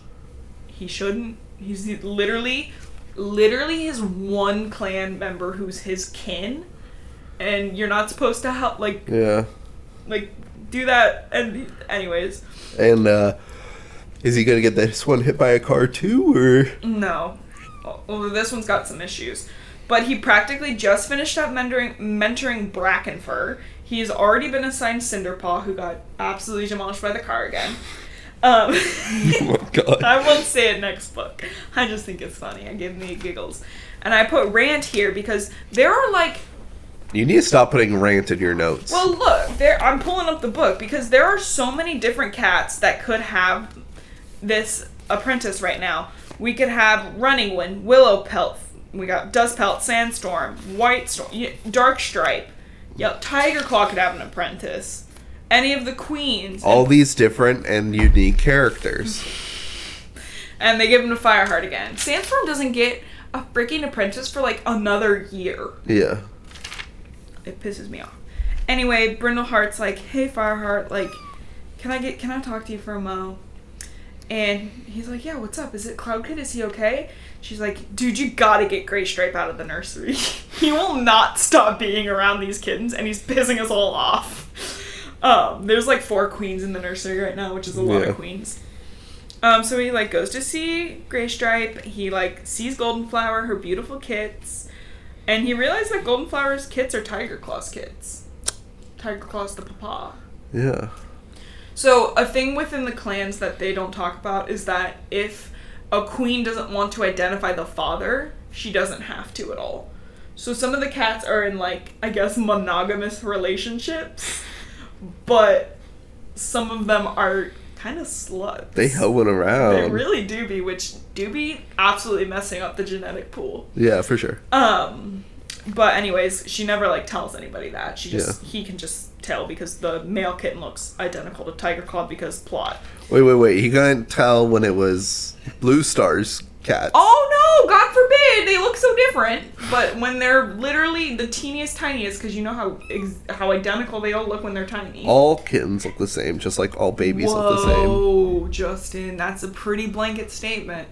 Speaker 2: he shouldn't. He's literally, literally his one clan member who's his kin, and you're not supposed to help like
Speaker 1: Yeah.
Speaker 2: like do that. And anyways.
Speaker 1: And uh is he gonna get this one hit by a car too, or?
Speaker 2: No. Well, this one's got some issues. But he practically just finished up mentoring, mentoring Brackenfur. He's already been assigned Cinderpaw, who got absolutely demolished by the car again. Um,
Speaker 1: Oh god.
Speaker 2: I won't say it next book. I just think it's funny. I give me giggles. And I put rant here because there are like
Speaker 1: You need to stop putting rant in your notes.
Speaker 2: Well, look, there. I'm pulling up the book because there are so many different cats that could have this apprentice right now. We could have Running Wind, Willow Pelt. We got Dust Pelt, Sandstorm, White Storm, Dark Stripe. Yep, Tiger Claw could have an apprentice. Any of the queens.
Speaker 1: All these different and unique characters.
Speaker 2: and they give him to Fireheart again. Sandstorm doesn't get a freaking apprentice for like another year.
Speaker 1: Yeah.
Speaker 2: it pisses me off. Anyway, Brindleheart's like, "Hey, Fireheart, like, can I get can I talk to you for a mo?" And he's like, "Yeah, what's up? Is it Cloud Kit? Is he okay?" She's like, "Dude, you gotta get Gray Stripe out of the nursery. he will not stop being around these kittens, and he's pissing us all off." Um, there's like four queens in the nursery right now, which is a lot
Speaker 1: Yeah.
Speaker 2: of queens. Um, so he like goes to see Gray Stripe. He like sees Golden Flower, her beautiful kits, and he realized that Golden Flower's kits are Tiger Claw's kits. Tiger Claw's the papa.
Speaker 1: Yeah.
Speaker 2: So a thing within the clans that they don't talk about is that if a queen doesn't want to identify the father, she doesn't have to at all. So some of the cats are in like I guess monogamous relationships, but some of them are kind of sluts.
Speaker 1: They hoeing around.
Speaker 2: They really do be, which do be absolutely messing up the genetic pool.
Speaker 1: yeah, for sure.
Speaker 2: Um, but anyways, she never like tells anybody that. She just he can just tell because the male kitten looks identical to Tiger Claw because plot.
Speaker 1: Wait, wait, wait. He couldn't tell when it was Blue Star's cat.
Speaker 2: Oh no! God forbid they look so different. But when they're literally the teeniest, tiniest, because you know how ex- how identical they all look when they're tiny.
Speaker 1: All kittens look the same, just like all babies look the same.
Speaker 2: Whoa, Justin, that's a pretty blanket statement.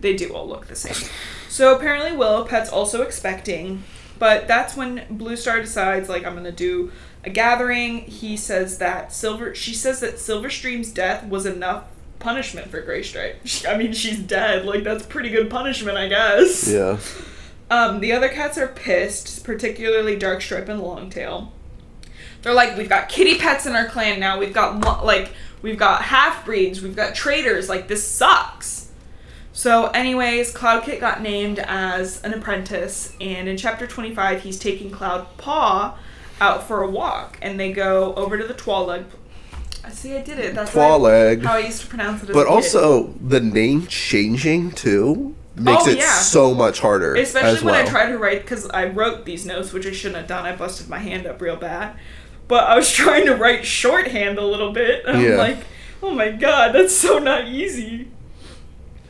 Speaker 2: They do all look the same. So apparently Willow Pelt's also expecting, but that's when Blue Star decides like I'm gonna do a gathering. He says that Silver she says that Silverstream's death was enough punishment for Gray Stripe. I mean she's dead, like that's pretty good punishment, I guess.
Speaker 1: Yeah.
Speaker 2: Um, the other cats are pissed, particularly Darkstripe and Longtail. They're like, we've got kitty pets in our clan now. We've got like, we've got half breeds. We've got traders. Like, this sucks. So, anyways, Cloud Kit got named as an apprentice, and in chapter 25, he's taking Cloud Paw out for a walk, and they go over to the Twaleg. I see, I did it. That's
Speaker 1: Twaleg.
Speaker 2: How I used to pronounce it.
Speaker 1: But
Speaker 2: a kid.
Speaker 1: also, the name changing too makes
Speaker 2: Oh,
Speaker 1: it
Speaker 2: yeah.
Speaker 1: so much harder.
Speaker 2: Especially when
Speaker 1: well.
Speaker 2: I tried to write, because I wrote these notes, which I shouldn't have done. I busted my hand up real bad. But I was trying to write shorthand a little bit. And
Speaker 1: Yeah.
Speaker 2: I'm like, oh my god, that's so not easy.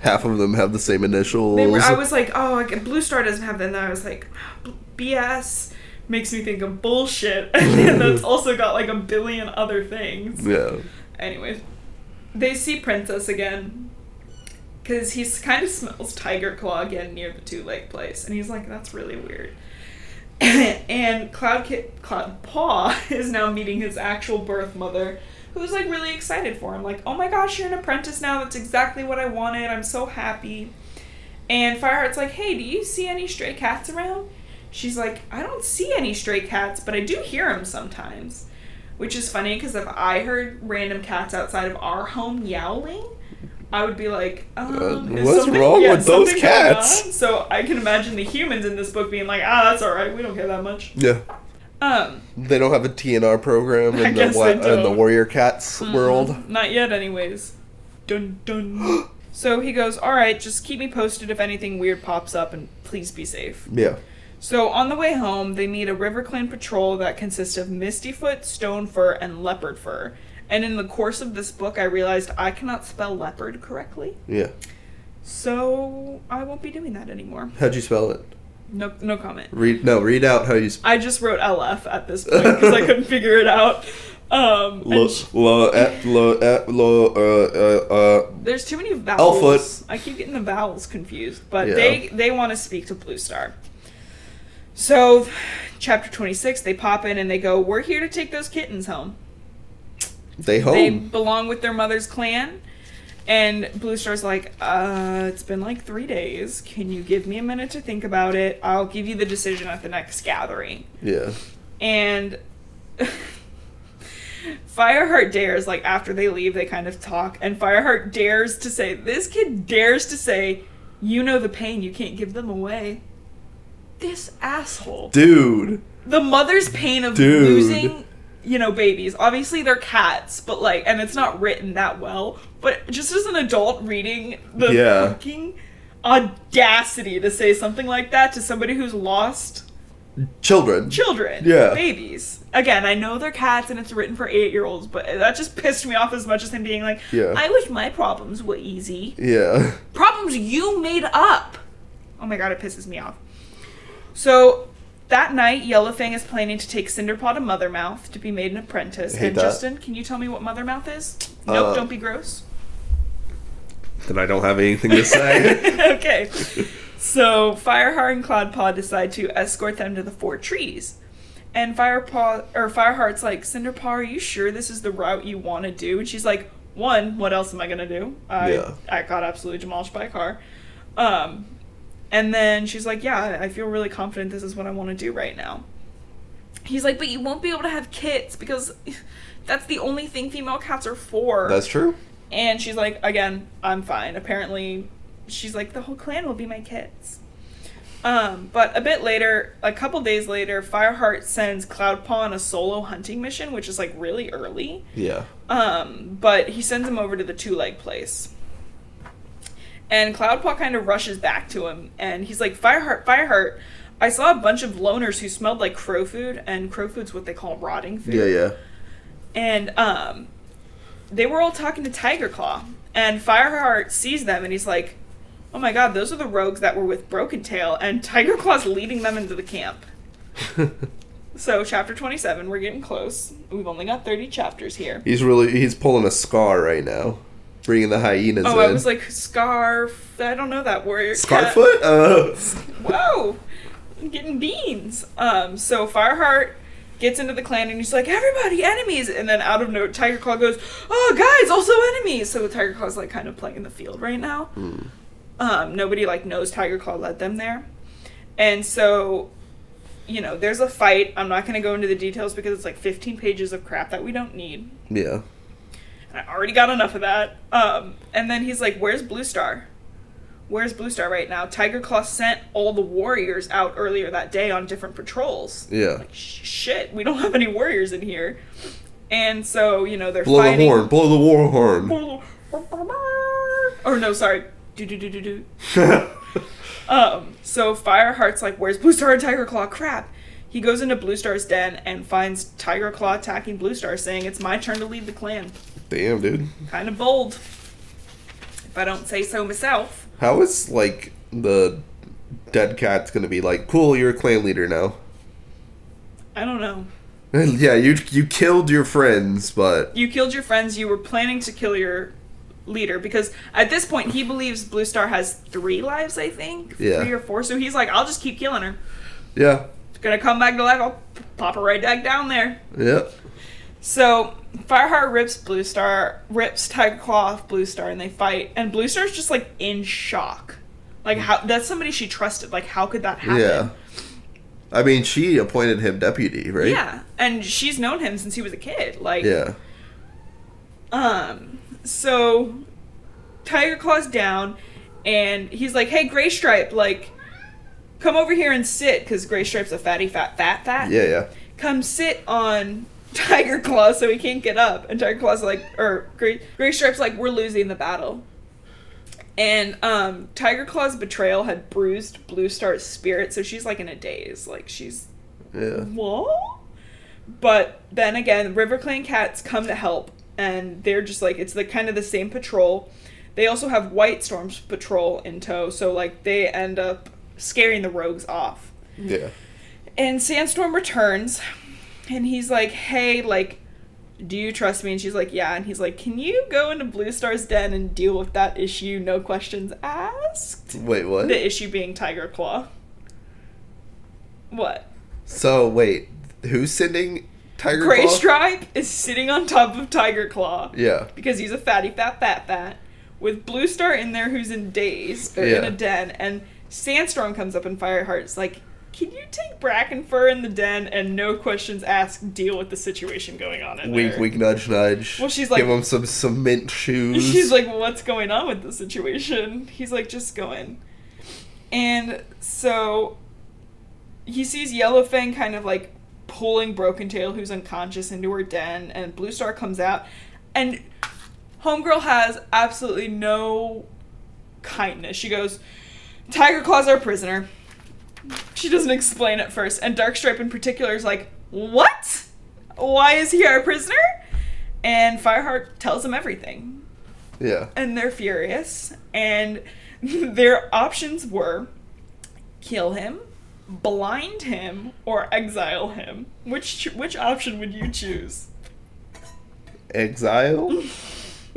Speaker 1: Half of them have the same initials.
Speaker 2: Were, I was like, oh, like, Blue Star doesn't have that. And I was like, BS makes me think of bullshit. And then that's also got like a billion other things.
Speaker 1: yeah.
Speaker 2: Anyways, they see Princess again. Because he kind of smells Tiger Claw again near the Two leg place. And he's like, that's really weird. and Cloud Kit, Cloud Paw is now meeting his actual birth mother, who's like really excited for him. Like, oh my gosh, you're an apprentice now. That's exactly what I wanted. I'm so happy. And Fireheart's like, hey, do you see any stray cats around? She's like, I don't see any stray cats, but I do hear them sometimes. Which is funny because if I heard random cats outside of our home yowling, I would be like, um,
Speaker 1: Uh, what's wrong
Speaker 2: yeah,
Speaker 1: with those cats?
Speaker 2: So I can imagine the humans in this book being like, ah, that's all right. We don't care that much.
Speaker 1: Yeah.
Speaker 2: Um,
Speaker 1: They don't have a TNR program in the wa- in the.
Speaker 2: Mm-hmm.
Speaker 1: Warrior Cats world.
Speaker 2: not yet, anyways. Dun dun. so he goes, all right, just keep me posted if anything weird pops up, and please be safe.
Speaker 1: Yeah.
Speaker 2: So on the way home, they meet a River Clan patrol that consists of Mistyfoot, Stonefur, and Leopard Fur. And in the course of this book, I realized I cannot spell leopard correctly,
Speaker 1: Yeah.
Speaker 2: so I won't be doing that anymore.
Speaker 1: How'd you spell it?
Speaker 2: No, no comment.
Speaker 1: Read no. Read out how you. Sp-
Speaker 2: I just wrote LF at this point because I couldn't figure it out. Um,
Speaker 1: lo,
Speaker 2: sh-
Speaker 1: lo, eh, lo, eh, lo, uh, uh, uh,
Speaker 2: there's too many vowels.
Speaker 1: Elfoot.
Speaker 2: I keep getting the vowels confused, but
Speaker 1: Yeah.
Speaker 2: they they want to speak to Blue Star. So, chapter 26, they pop in and they go, "We're here to take those kittens home."
Speaker 1: they home.
Speaker 2: They belong with their mother's clan. And Blue Star's like, uh, it's been like three days. Can you give me a minute to think about it? I'll give you the decision at the next gathering.
Speaker 1: Yeah.
Speaker 2: And Fireheart dares, like after they leave, they kind of talk, and Fireheart dares to say, this kid dares to say, you know the pain, you can't give them away. This asshole.
Speaker 1: Dude.
Speaker 2: The mother's pain of
Speaker 1: Dude.
Speaker 2: losing, you know, babies. Obviously, they're cats, but like, and it's not written that well. But just as an adult reading the
Speaker 1: Yeah.
Speaker 2: fucking audacity to say something like that to somebody who's lost
Speaker 1: Children.
Speaker 2: children,
Speaker 1: Yeah.
Speaker 2: babies. Again, I know they're cats and it's written for eight year olds, but that just pissed me off as much as him being like,
Speaker 1: Yeah.
Speaker 2: I wish my problems were easy.
Speaker 1: Yeah.
Speaker 2: Problems you made up. Oh my god, it pisses me off. So that night, Yellowfang is planning to take Cinderpaw to Mothermouth to be made an apprentice. And
Speaker 1: that.
Speaker 2: Justin, can you tell me what Mothermouth is? Nope,
Speaker 1: Uh,
Speaker 2: don't be gross.
Speaker 1: Then I don't have anything to say.
Speaker 2: okay. So Fireheart and Cloudpaw decide to escort them to the four trees. And Firepaw or Fireheart's like, Cinderpaw, are you sure this is the route you want to do? And she's like, one, what else am I gonna do? I
Speaker 1: Yeah.
Speaker 2: I got absolutely demolished by a car. Um and then she's like, Yeah, I feel really confident this is what I want to do right now. He's like, But you won't be able to have kits because that's the only thing female cats are for.
Speaker 1: That's true.
Speaker 2: And she's like, again, I'm fine. Apparently, she's like, the whole clan will be my kids. Um, but a bit later, a couple days later, Fireheart sends Cloudpaw on a solo hunting mission, which is like really early.
Speaker 1: Yeah.
Speaker 2: Um, but he sends him over to the two leg place. And Cloudpaw kind of rushes back to him, and he's like, Fireheart, Fireheart, I saw a bunch of loners who smelled like crow food, and crow food's what they call rotting food.
Speaker 1: Yeah, yeah.
Speaker 2: And um, they were all talking to Tiger Claw, and Fireheart sees them, and he's like, "Oh my God, those are the rogues that were with Broken Tail," and Tiger Claw's leading them into the camp. so, chapter twenty-seven, we're getting close. We've only got thirty chapters here.
Speaker 1: He's really he's pulling a scar right now, bringing the hyenas
Speaker 2: Oh,
Speaker 1: in.
Speaker 2: I was like scarf. I don't know that warrior. cat.
Speaker 1: Scarfoot. Uh,
Speaker 2: Whoa, I'm getting beans. Um, so Fireheart gets into the clan and he's like, everybody, enemies, and then out of note, Tiger Claw goes, oh guys, also enemies. So Tiger Claw's like kind of playing in the field right now. Um, nobody like knows Tiger Claw led them there, and so. You know, there's a fight. I'm not going to go into the details because it's like 15 pages of crap that we don't need.
Speaker 1: yeah.
Speaker 2: And I already got enough of that. Um, and then he's like, "Where's Blue Star? Where's Blue Star right now?" Tiger Claw sent all the warriors out earlier that day on different patrols.
Speaker 1: Yeah.
Speaker 2: Like, sh- shit, we don't have any warriors in here. And so you know they're
Speaker 1: Blow
Speaker 2: fighting.
Speaker 1: the horn. Blow the war horn.
Speaker 2: Or no, sorry. Do do do do do. Um, so Fireheart's like, "Where's Blue Star and Tiger Claw?" Crap. He goes into Blue Star's den and finds Tiger Claw attacking Blue Star, saying, "It's my turn to lead the clan."
Speaker 1: Damn, dude.
Speaker 2: Kind of bold, if I don't say so myself.
Speaker 1: How is like the dead cat's gonna be like? Cool, you're a clan leader now.
Speaker 2: I don't know.
Speaker 1: yeah, you you killed your friends, but
Speaker 2: You killed your friends. You were planning to kill your leader because at this point he believes Blue Star has three lives. I think
Speaker 1: Yeah.
Speaker 2: three or four. So he's like, "I'll just keep killing her.
Speaker 1: yeah,
Speaker 2: Gonna come back to life. I'll pop her right back down there."
Speaker 1: yeah,
Speaker 2: So Fireheart rips Blue Star, rips Tiger Claw off Blue Star, and they fight. And Blue Star's just like in shock. Like how that's somebody she trusted. Like how could that happen?
Speaker 1: yeah. I mean, she appointed him deputy, right?
Speaker 2: Yeah, and she's known him since he was a kid. Like
Speaker 1: Yeah.
Speaker 2: Um, so Tiger Claw's down, and he's like, "Hey, Gray Stripe, like, come over here and sit, because Gray Stripe's a fatty, fat, fat, fat.
Speaker 1: Yeah, yeah.
Speaker 2: Come sit on Tiger Claw so he can't get up." And Tiger Claw's like, or Gray, Gray Stripe's like, "We're losing the battle." And um, Tiger Claw's betrayal had bruised Blue Star's spirit, so she's like in a daze, like she's
Speaker 1: Yeah.
Speaker 2: what? But then again, River Clan cats come to help, and they're just like it's the kind of the same patrol. They also have White Storm's patrol in tow, so like they end up scaring the rogues off.
Speaker 1: Yeah.
Speaker 2: And Sandstorm returns, and he's like, "Hey, like, do you trust me?" And she's like, "Yeah." And he's like, "Can you go into Blue Star's den and deal with that issue, no questions asked?"
Speaker 1: Wait, what?
Speaker 2: The issue being Tiger Claw. What?
Speaker 1: So wait, who's sending Tiger
Speaker 2: Gray
Speaker 1: Claw?
Speaker 2: Stripe is sitting on top of Tiger Claw
Speaker 1: Yeah.
Speaker 2: because he's a fatty, fat, fat, fat. With Blue Star in there, who's in daze or in
Speaker 1: Yeah.
Speaker 2: a den, and Sandstorm comes up and Fireheart's like, "Can you take Brackenfur in the den and no questions asked deal with the situation going on in
Speaker 1: Wink,
Speaker 2: there?"
Speaker 1: wink, nudge, nudge.
Speaker 2: Well, she's like-
Speaker 1: give him some cement shoes.
Speaker 2: She's like, "What's going on with the situation?" He's like, "Just go in." And so he sees Yellowfang kind of like pulling Broken Tail, who's unconscious, into her den, and Blue Star comes out, and Homegirl has absolutely no kindness. She goes, "Tiger Claw's our prisoner." She doesn't explain at first, and Darkstripe in particular is like, "What? Why is he our prisoner?" And Fireheart tells him everything
Speaker 1: yeah.
Speaker 2: and they're furious and their options were kill him blind him or exile him which which option would you choose
Speaker 1: Exile.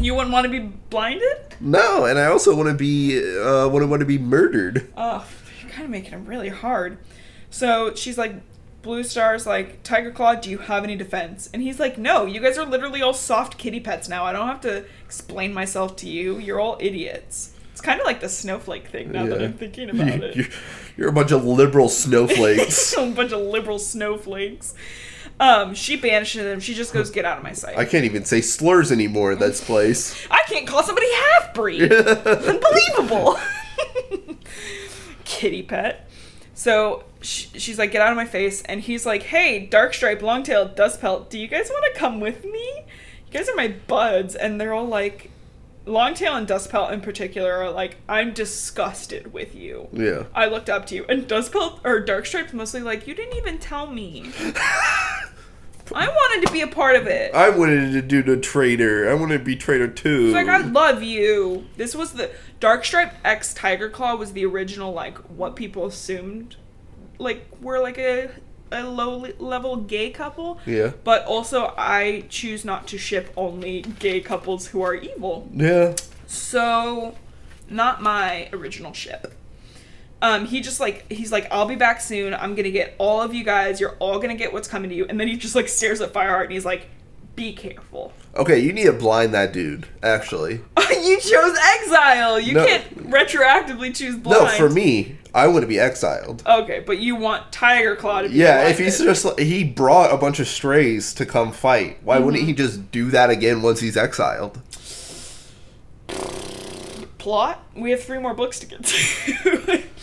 Speaker 2: you wouldn't want to be blinded
Speaker 1: no, and I also want to be uh want to want to be murdered.
Speaker 2: oh kind of making him really hard so she's like blue star's like tiger claw do you have any defense and he's like no you guys are literally all soft kitty pets now i don't have to explain myself to you you're all idiots it's kind of like the snowflake thing now that i'm thinking about it
Speaker 1: You're, you're a bunch of liberal snowflakes.
Speaker 2: a bunch of liberal snowflakes. Um, she banishes him. She just goes, "Get out of my sight."
Speaker 1: I can't even say slurs anymore in this place.
Speaker 2: I can't call somebody half breed. Unbelievable. Kitty pet. So sh- she's like, "Get out of my face!" And he's like, "Hey, Darkstripe, Longtail, Dustpelt, do you guys want to come with me? You guys are my buds." And they're all like, Longtail and Dustpelt in particular are like, "I'm disgusted with you."
Speaker 1: Yeah.
Speaker 2: I looked up to you, and Dustpelt or Darkstripe's mostly like, "You didn't even tell me." I wanted to be a part of it.
Speaker 1: I wanted to do the traitor. I wanted to be traitor too.
Speaker 2: It's like I love you. This was the Dark Stripe X Tiger Claw was the original like what people assumed like were like a a low level gay couple.
Speaker 1: yeah.
Speaker 2: But also I choose not to ship only gay couples who are evil.
Speaker 1: Yeah.
Speaker 2: So not my original ship. Um, he just like he's like, I'll be back soon. I'm gonna get all of you guys. You're all gonna get what's coming to you. And then he just like stares at Fireheart and he's like, "Be careful."
Speaker 1: Okay, you need to blind that dude. Actually,
Speaker 2: you chose exile. You
Speaker 1: No.
Speaker 2: can't retroactively choose blind.
Speaker 1: no. For me, I want to be exiled.
Speaker 2: Okay, but you want Tiger Claw to be
Speaker 1: Yeah, if he's just he brought a bunch of strays to come fight, why
Speaker 2: Mm-hmm.
Speaker 1: wouldn't he just do that again once he's exiled?
Speaker 2: plot, we have three more books to get to.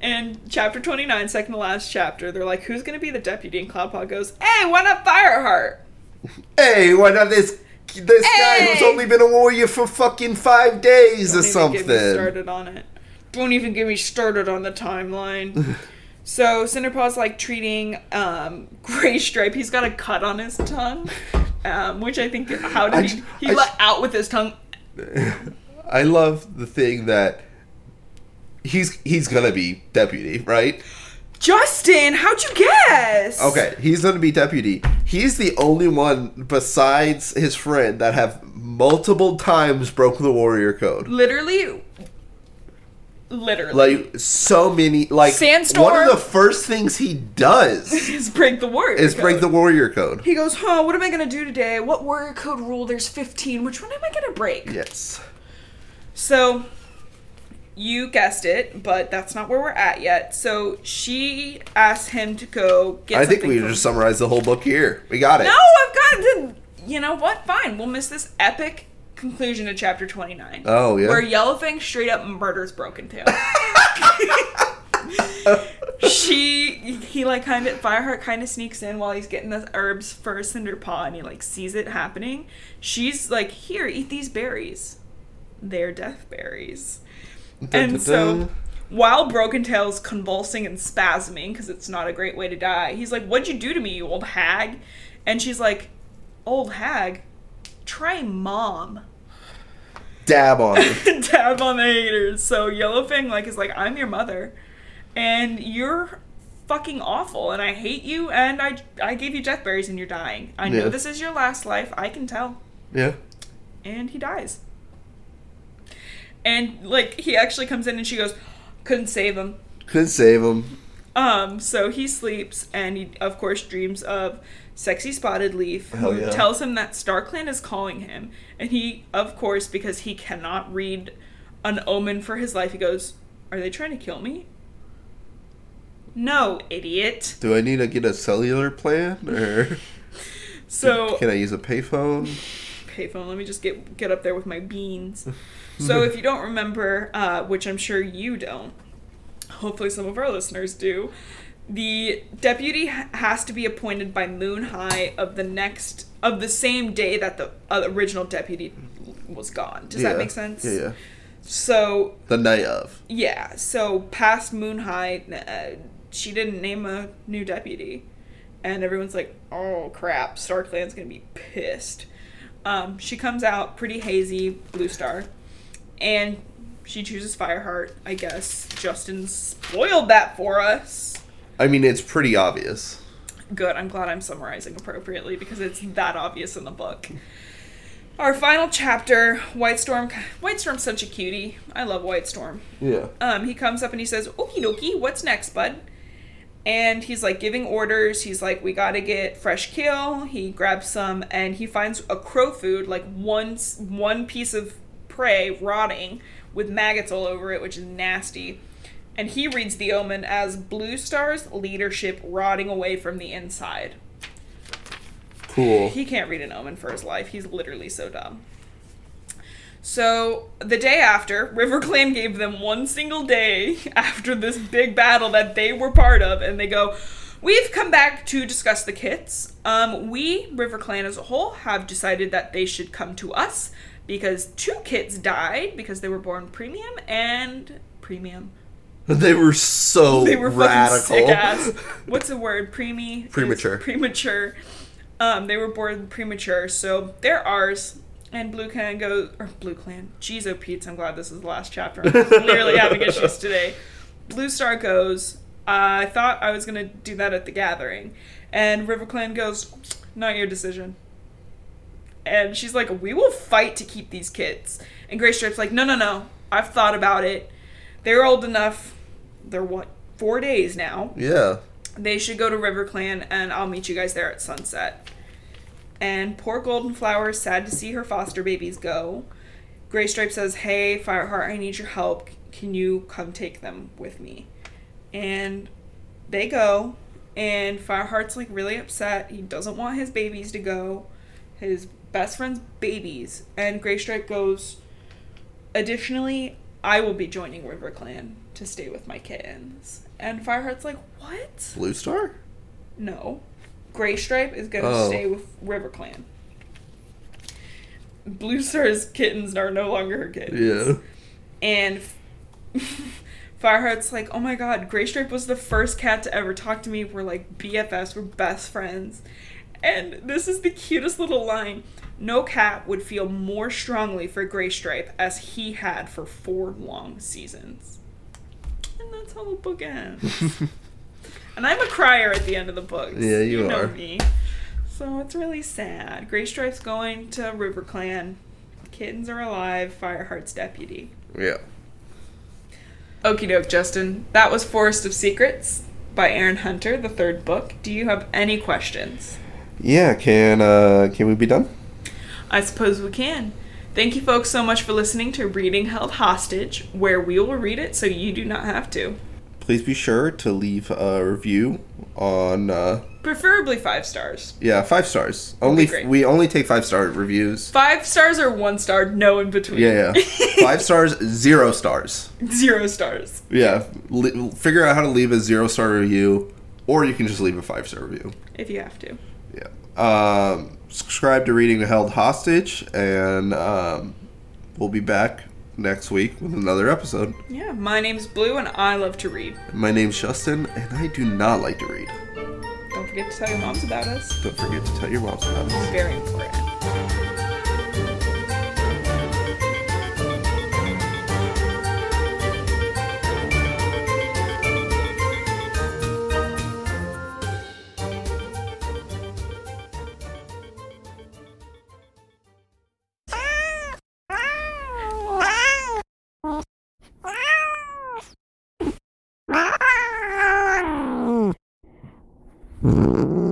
Speaker 2: and chapter 29, second to last chapter, they're like, who's going to be the deputy? And Cloudpaw goes, hey, why not Fireheart?
Speaker 1: Hey, why not this this guy who's only been a warrior for fucking five days or something?
Speaker 2: Don't even get me started on it. Don't even get me started on the timeline. so Cinderpaw's like treating um, Gray Stripe. He's got a cut on his tongue, um, which I think how did
Speaker 1: I
Speaker 2: he? He
Speaker 1: I
Speaker 2: let out with his tongue.
Speaker 1: I love the thing that he's he's gonna be deputy, right?
Speaker 2: Justin, how'd you guess?
Speaker 1: Okay, he's gonna be deputy. He's the only one besides his friend that have multiple times broken the warrior code.
Speaker 2: Literally, literally.
Speaker 1: Like so many like
Speaker 2: Sandstorm.
Speaker 1: one of the first things he does
Speaker 2: is break the warrior.
Speaker 1: is break the warrior code.
Speaker 2: He goes, huh? What am I gonna do today? What warrior code rule? There's 15. Which one am I gonna break?
Speaker 1: Yes.
Speaker 2: So, you guessed it, but that's not where we're at yet. So she asked him to go get.
Speaker 1: I think we
Speaker 2: from-
Speaker 1: just summarized the whole book here. We got it.
Speaker 2: No, I've got to. You know what? Fine. We'll miss this epic conclusion to chapter 29.
Speaker 1: Oh, yeah?
Speaker 2: Where Yellowfang straight up murders Broken Tail. she he like kind of Fireheart kind of sneaks in while he's getting the herbs for Cinderpaw and he like sees it happening. She's like, "Here, eat these berries. They're death berries." And so while Broken Tail's convulsing and spasming because it's not a great way to die, he's like, "What'd you do to me, you old hag?" And she's like, "Old hag, try mom."
Speaker 1: dab on it.
Speaker 2: Dab on the haters. So Yellowfang like is like, I'm your mother, and you're fucking awful, and I hate you, and I I gave you death berries, and you're dying. I know
Speaker 1: Yeah.
Speaker 2: this is your last life. I can tell.
Speaker 1: yeah.
Speaker 2: And he dies. And like he actually comes in, and she goes, couldn't save him.
Speaker 1: Couldn't save him.
Speaker 2: Um, so he sleeps, and he of course dreams of sexy spotted leaf, who
Speaker 1: yeah.
Speaker 2: tells him that Star Clan is calling him, and he, of course, because he cannot read an omen for his life, he goes, "Are they trying to kill me?" No, idiot.
Speaker 1: Do I need to get a cellular plan or
Speaker 2: So
Speaker 1: can I use a payphone?
Speaker 2: Payphone. Let me just get get up there with my beans. So if you don't remember, uh, which I'm sure you don't, hopefully some of our listeners do, the deputy has to be appointed by Moon High of the next of the same day that the uh, original deputy was gone. Does that make sense?
Speaker 1: Yeah, yeah.
Speaker 2: So
Speaker 1: The night of.
Speaker 2: yeah, so past Moon High, uh, she didn't name a new deputy, and everyone's like, "Oh crap, StarClan's gonna be pissed." Um, she comes out pretty hazy, Blue Star, and she chooses Fireheart. I guess Justin spoiled that for us.
Speaker 1: I mean, it's pretty obvious.
Speaker 2: Good. I'm glad I'm summarizing appropriately because it's that obvious in the book. Our final chapter, White Storm. White Storm's such a cutie. I love White Storm.
Speaker 1: Yeah.
Speaker 2: Um, he comes up and he says, Okie dokie, what's next, bud? And he's like giving orders. He's like, we gotta get fresh kill. He grabs some and he finds a crow food, like one, one piece of prey rotting with maggots all over it, which is nasty. And he reads the omen as Blue Star's leadership rotting away from the inside.
Speaker 1: Cool.
Speaker 2: He can't read an omen for his life. He's literally so dumb. So the day after, River Clan gave them one single day after this big battle that they were part of, and they go, We've come back to discuss the kits. Um, we, River Clan as a whole, have decided that they should come to us because two kits died because they were born premium and premium.
Speaker 1: They were so
Speaker 2: They were
Speaker 1: radical.
Speaker 2: sick ass. What's the word? Preemie?
Speaker 1: Premature.
Speaker 2: Premature. Um, they were born premature, so they're ours. And Blue Clan goes, or Blue Clan, jeez, oh Pete's, I'm glad this is the last chapter. I'm clearly having issues today. Blue Star goes, I thought I was gonna do that at the gathering. And River Clan goes, not your decision. And she's like, we will fight to keep these kids. And Gray Stripe's like, no, no, no. I've thought about it. They're old enough. They're what? Four days now.
Speaker 1: Yeah.
Speaker 2: They should go to River Clan, and I'll meet you guys there at sunset. And poor Golden Flower is sad to see her foster babies go. Gray Stripe says, Hey, Fireheart, I need your help. Can you come take them with me? And they go, and Fireheart's like really upset. He doesn't want his babies to go, his best friend's babies. And Gray Stripe goes, Additionally, I will be joining River Clan to stay with my kittens. And Fireheart's like, What?
Speaker 1: Blue Star?
Speaker 2: No. Gray Stripe is gonna
Speaker 1: Oh.
Speaker 2: stay with River Clan. Blue Star's kittens are no longer her kittens.
Speaker 1: Yeah.
Speaker 2: And Fireheart's like, oh my god, Gray Stripe was the first cat to ever talk to me. We're like BFFs, we're best friends. And this is the cutest little line. No cat would feel more strongly for Gray Stripe as he had for four long seasons. And that's how the book ends. and I'm a crier at the end of the book.
Speaker 1: Yeah, you
Speaker 2: know
Speaker 1: are.
Speaker 2: me. So it's really sad. Graystripe's going to River Clan. Kittens are alive. Fireheart's deputy.
Speaker 1: Yeah.
Speaker 2: Okie doke, Justin. That was Forest of Secrets by Erin Hunter, the third book. Do you have any questions?
Speaker 1: Yeah, can uh can we be done?
Speaker 2: I suppose we can. Thank you, folks, so much for listening to Reading Held Hostage, where we will read it so you do not have to.
Speaker 1: Please be sure to leave a review on uh
Speaker 2: Preferably five stars.
Speaker 1: yeah, 5 stars. Only we only take 5 star reviews.
Speaker 2: Five stars or one star, no in between.
Speaker 1: Yeah, yeah. 5 stars, 0 stars.
Speaker 2: Zero stars.
Speaker 1: Yeah, figure out how to leave a 0 star review or you can just leave a 5 star review.
Speaker 2: If you have to.
Speaker 1: Yeah. Um, subscribe to Reading Held Hostage, and um, we'll be back next week with another episode.
Speaker 2: Yeah, my name's Blue and I love to read.
Speaker 1: My name's Justin, and I do not like to read.
Speaker 2: Don't forget to tell your moms about us.
Speaker 1: Don't forget to tell your moms about it.
Speaker 2: Very important. Mm-hmm.